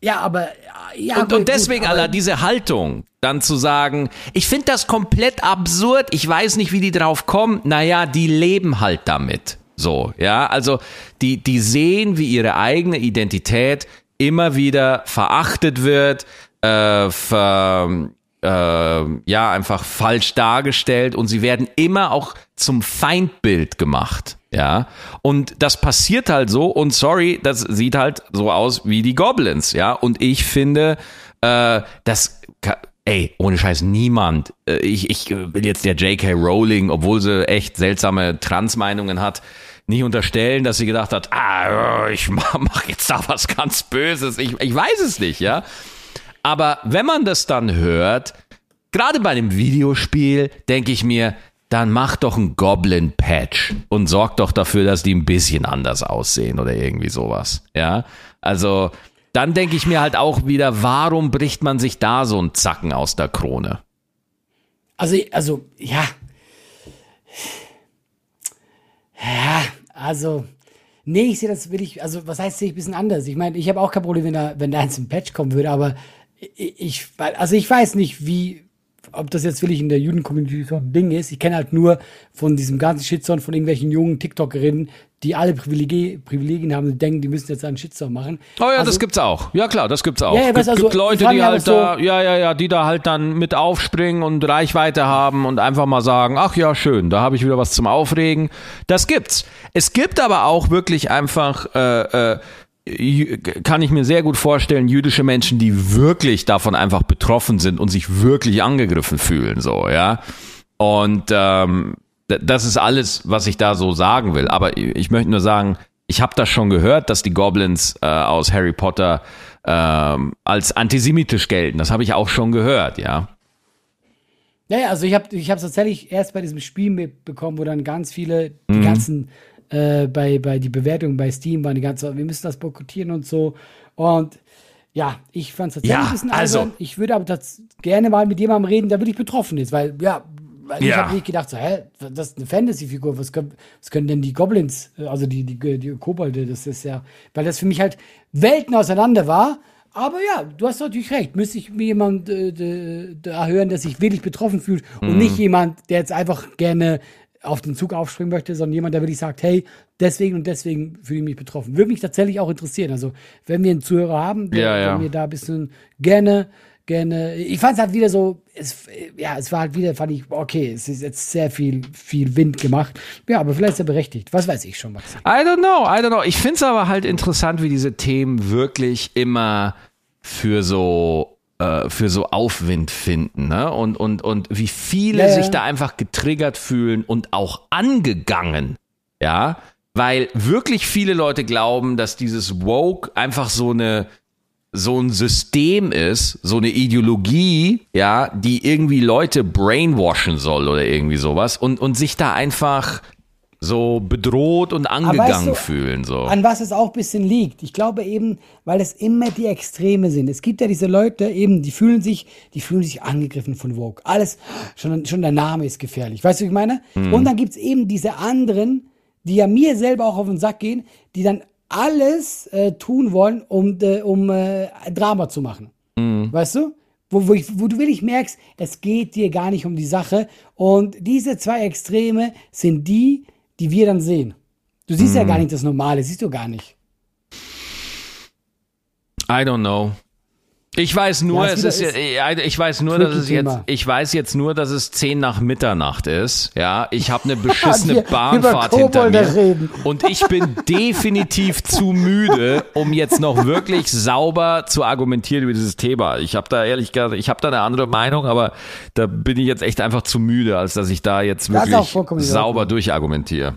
B: ja, aber, ja,
A: Und,
B: gut,
A: und deswegen,
B: gut,
A: Alter, diese Haltung, dann zu sagen, ich finde das komplett absurd, ich weiß nicht, wie die drauf kommen, naja, die leben halt damit. So, ja, also die, die sehen, wie ihre eigene Identität immer wieder verachtet wird, äh, ver, äh, ja, einfach falsch dargestellt und sie werden immer auch zum Feindbild gemacht. Ja, und das passiert halt so und sorry, das sieht halt so aus wie die Goblins, ja, und ich finde, äh, das, ey, ohne Scheiß, niemand, äh, ich, ich will jetzt der J.K. Rowling, obwohl sie echt seltsame Transmeinungen hat, nicht unterstellen, dass sie gedacht hat, ah, ich mach, mach jetzt da was ganz Böses, ich, ich weiß es nicht, ja, aber wenn man das dann hört, gerade bei einem Videospiel, denke ich mir, dann mach doch ein Goblin-Patch und sorg doch dafür, dass die ein bisschen anders aussehen oder irgendwie sowas. Ja, also dann denke ich mir halt auch wieder, warum bricht man sich da so einen Zacken aus der Krone?
B: Also, also, ja. Ja, also, nee, ich sehe das will ich, also, was heißt, sehe ich ein bisschen anders. Ich meine, ich habe auch kein Problem, wenn da, wenn da eins im Patch kommen würde, aber ich, also, ich weiß nicht, wie, ob das jetzt wirklich in der Juden-Community so ein Ding ist. Ich kenne halt nur von diesem ganzen Shitstorm von irgendwelchen jungen TikTokerinnen, die alle Privilegien, Privilegien haben und denken, die müssen jetzt einen Shitstorm machen.
A: Oh ja,
B: Also-
A: das gibt's auch. Ja klar, das gibt's auch.
B: Ja, ja,
A: gibt,
B: also,
A: gibt Leute, die halt
B: so-
A: da, ja, ja, ja, die da halt dann mit aufspringen und Reichweite haben und einfach mal sagen, ach ja, schön, da habe ich wieder was zum Aufregen. Das gibt's. Es gibt aber auch wirklich einfach, äh, äh, kann ich mir sehr gut vorstellen, jüdische Menschen, die wirklich davon einfach betroffen sind und sich wirklich angegriffen fühlen, so, ja. Und ähm, das ist alles, was ich da so sagen will. Aber ich möchte nur sagen, ich habe das schon gehört, dass die Goblins äh, aus Harry Potter ähm, als antisemitisch gelten. Das habe ich auch schon gehört, ja.
B: Ja, ja, also ich habe ich es tatsächlich erst bei diesem Spiel mitbekommen, wo dann ganz viele,
A: Mhm.
B: die ganzen, äh, bei, bei die Bewertungen bei Steam waren die ganze, wir müssen das boykottieren und so. Und ja, ich fand es tatsächlich
A: Ja,
B: ein bisschen
A: also-
B: albern. Ich würde aber das gerne mal mit jemandem reden, der wirklich betroffen ist, weil, ja, weil ich
A: Ja.
B: habe nicht gedacht, so, hä, das ist eine Fantasy-Figur, was können, was können denn die Goblins, äh, also die, die, die Kobolde, das ist ja, weil das für mich halt Welten auseinander war. Aber ja, du hast natürlich recht. Müsste ich mir jemand äh, da hören, der sich wirklich betroffen fühlt und
A: Mhm.
B: nicht jemand, der jetzt einfach gerne auf den Zug aufspringen möchte, sondern jemand, der wirklich sagt, hey, deswegen und deswegen fühle ich mich betroffen. Würde mich tatsächlich auch interessieren. Also, wenn wir einen Zuhörer haben, der,
A: Ja, ja.
B: mir da ein bisschen gerne, gerne, ich fand es halt wieder so, es, ja, es war halt wieder, fand ich, okay, es ist jetzt sehr viel, viel Wind gemacht. Ja, aber vielleicht ist er berechtigt. Was weiß ich schon, Max.
A: I don't know, I don't know. Ich finde es aber halt interessant, wie diese Themen wirklich immer für so äh, für so Aufwind finden, ne? Und und und wie viele
B: Ja, ja.
A: sich da einfach getriggert fühlen und auch angegangen, ja? Weil wirklich viele Leute glauben, dass dieses woke einfach so eine so ein System ist, so eine Ideologie, ja, die irgendwie Leute brainwashen soll oder irgendwie sowas und, und sich da einfach so bedroht und angegangen weißt du, fühlen. So.
B: An was es auch ein bisschen liegt. Ich glaube eben, weil es immer die Extreme sind. Es gibt ja diese Leute eben, die fühlen sich, die fühlen sich angegriffen von Vogue. Alles, schon, schon der Name ist gefährlich. Weißt du, was ich meine? Mhm. Und dann gibt's eben diese anderen, die ja mir selber auch auf den Sack gehen, die dann alles äh, tun wollen, um, äh, um äh, Drama zu machen. Mhm. Weißt du? Wo, wo, ich, wo du wirklich merkst, es geht dir gar nicht um die Sache. Und diese zwei Extreme sind die, die wir dann sehen. Du siehst mm. ja gar mhm. nicht das Normale, siehst du gar nicht.
A: I don't know. Ich weiß nur, ja, es ist, ist ich weiß nur, dass es jetzt, ich weiß jetzt nur, dass es zehn nach Mitternacht ist. Ja, ich habe eine beschissene Bahnfahrt hinter mir reden. und ich bin definitiv zu müde, um jetzt noch wirklich sauber zu argumentieren über dieses Thema. Ich habe da ehrlich gesagt, ich habe da eine andere Meinung, aber da bin ich jetzt echt einfach zu müde, als dass ich da jetzt wirklich sauber durchargumentiere.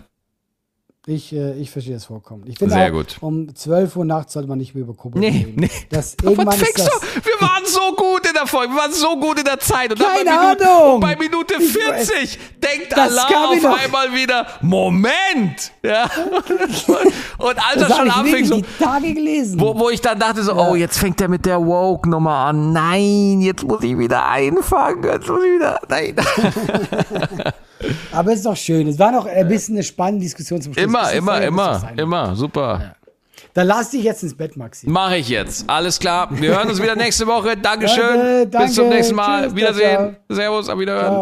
B: Ich, äh, ich verstehe das vollkommen. Ich finde
A: Sehr auch, gut.
B: um 12 Uhr nachts sollte man nicht mehr über Kobold
A: nee,
B: reden.
A: Nee.
B: Das, irgendwann ist das
A: wir waren so gut in der Folge, wir waren so gut in der Zeit.
B: Und Keine dann bei Ahnung.
A: Minute, bei Minute 40 ich, denkt Allah auf einmal wieder, Moment! Ja. und als er schon anfing, so,
B: die Tage gelesen.
A: Wo, wo ich dann dachte so, ja. oh, jetzt fängt er mit der Woke-Nummer an. Nein, jetzt muss ich wieder einfangen. Jetzt muss ich wieder, nein.
B: Aber es ist doch schön. Es war noch ein bisschen eine spannende Diskussion zum Schluss.
A: Immer, immer, immer, immer. Super. Ja.
B: Dann lass dich jetzt ins Bett, Maxi.
A: Mache ich jetzt. Alles klar. Wir hören uns wieder nächste Woche. Dankeschön. Danke, danke. Bis zum nächsten Mal. Tschüss, Wiedersehen. Servus, auf Wiederhören. Ciao.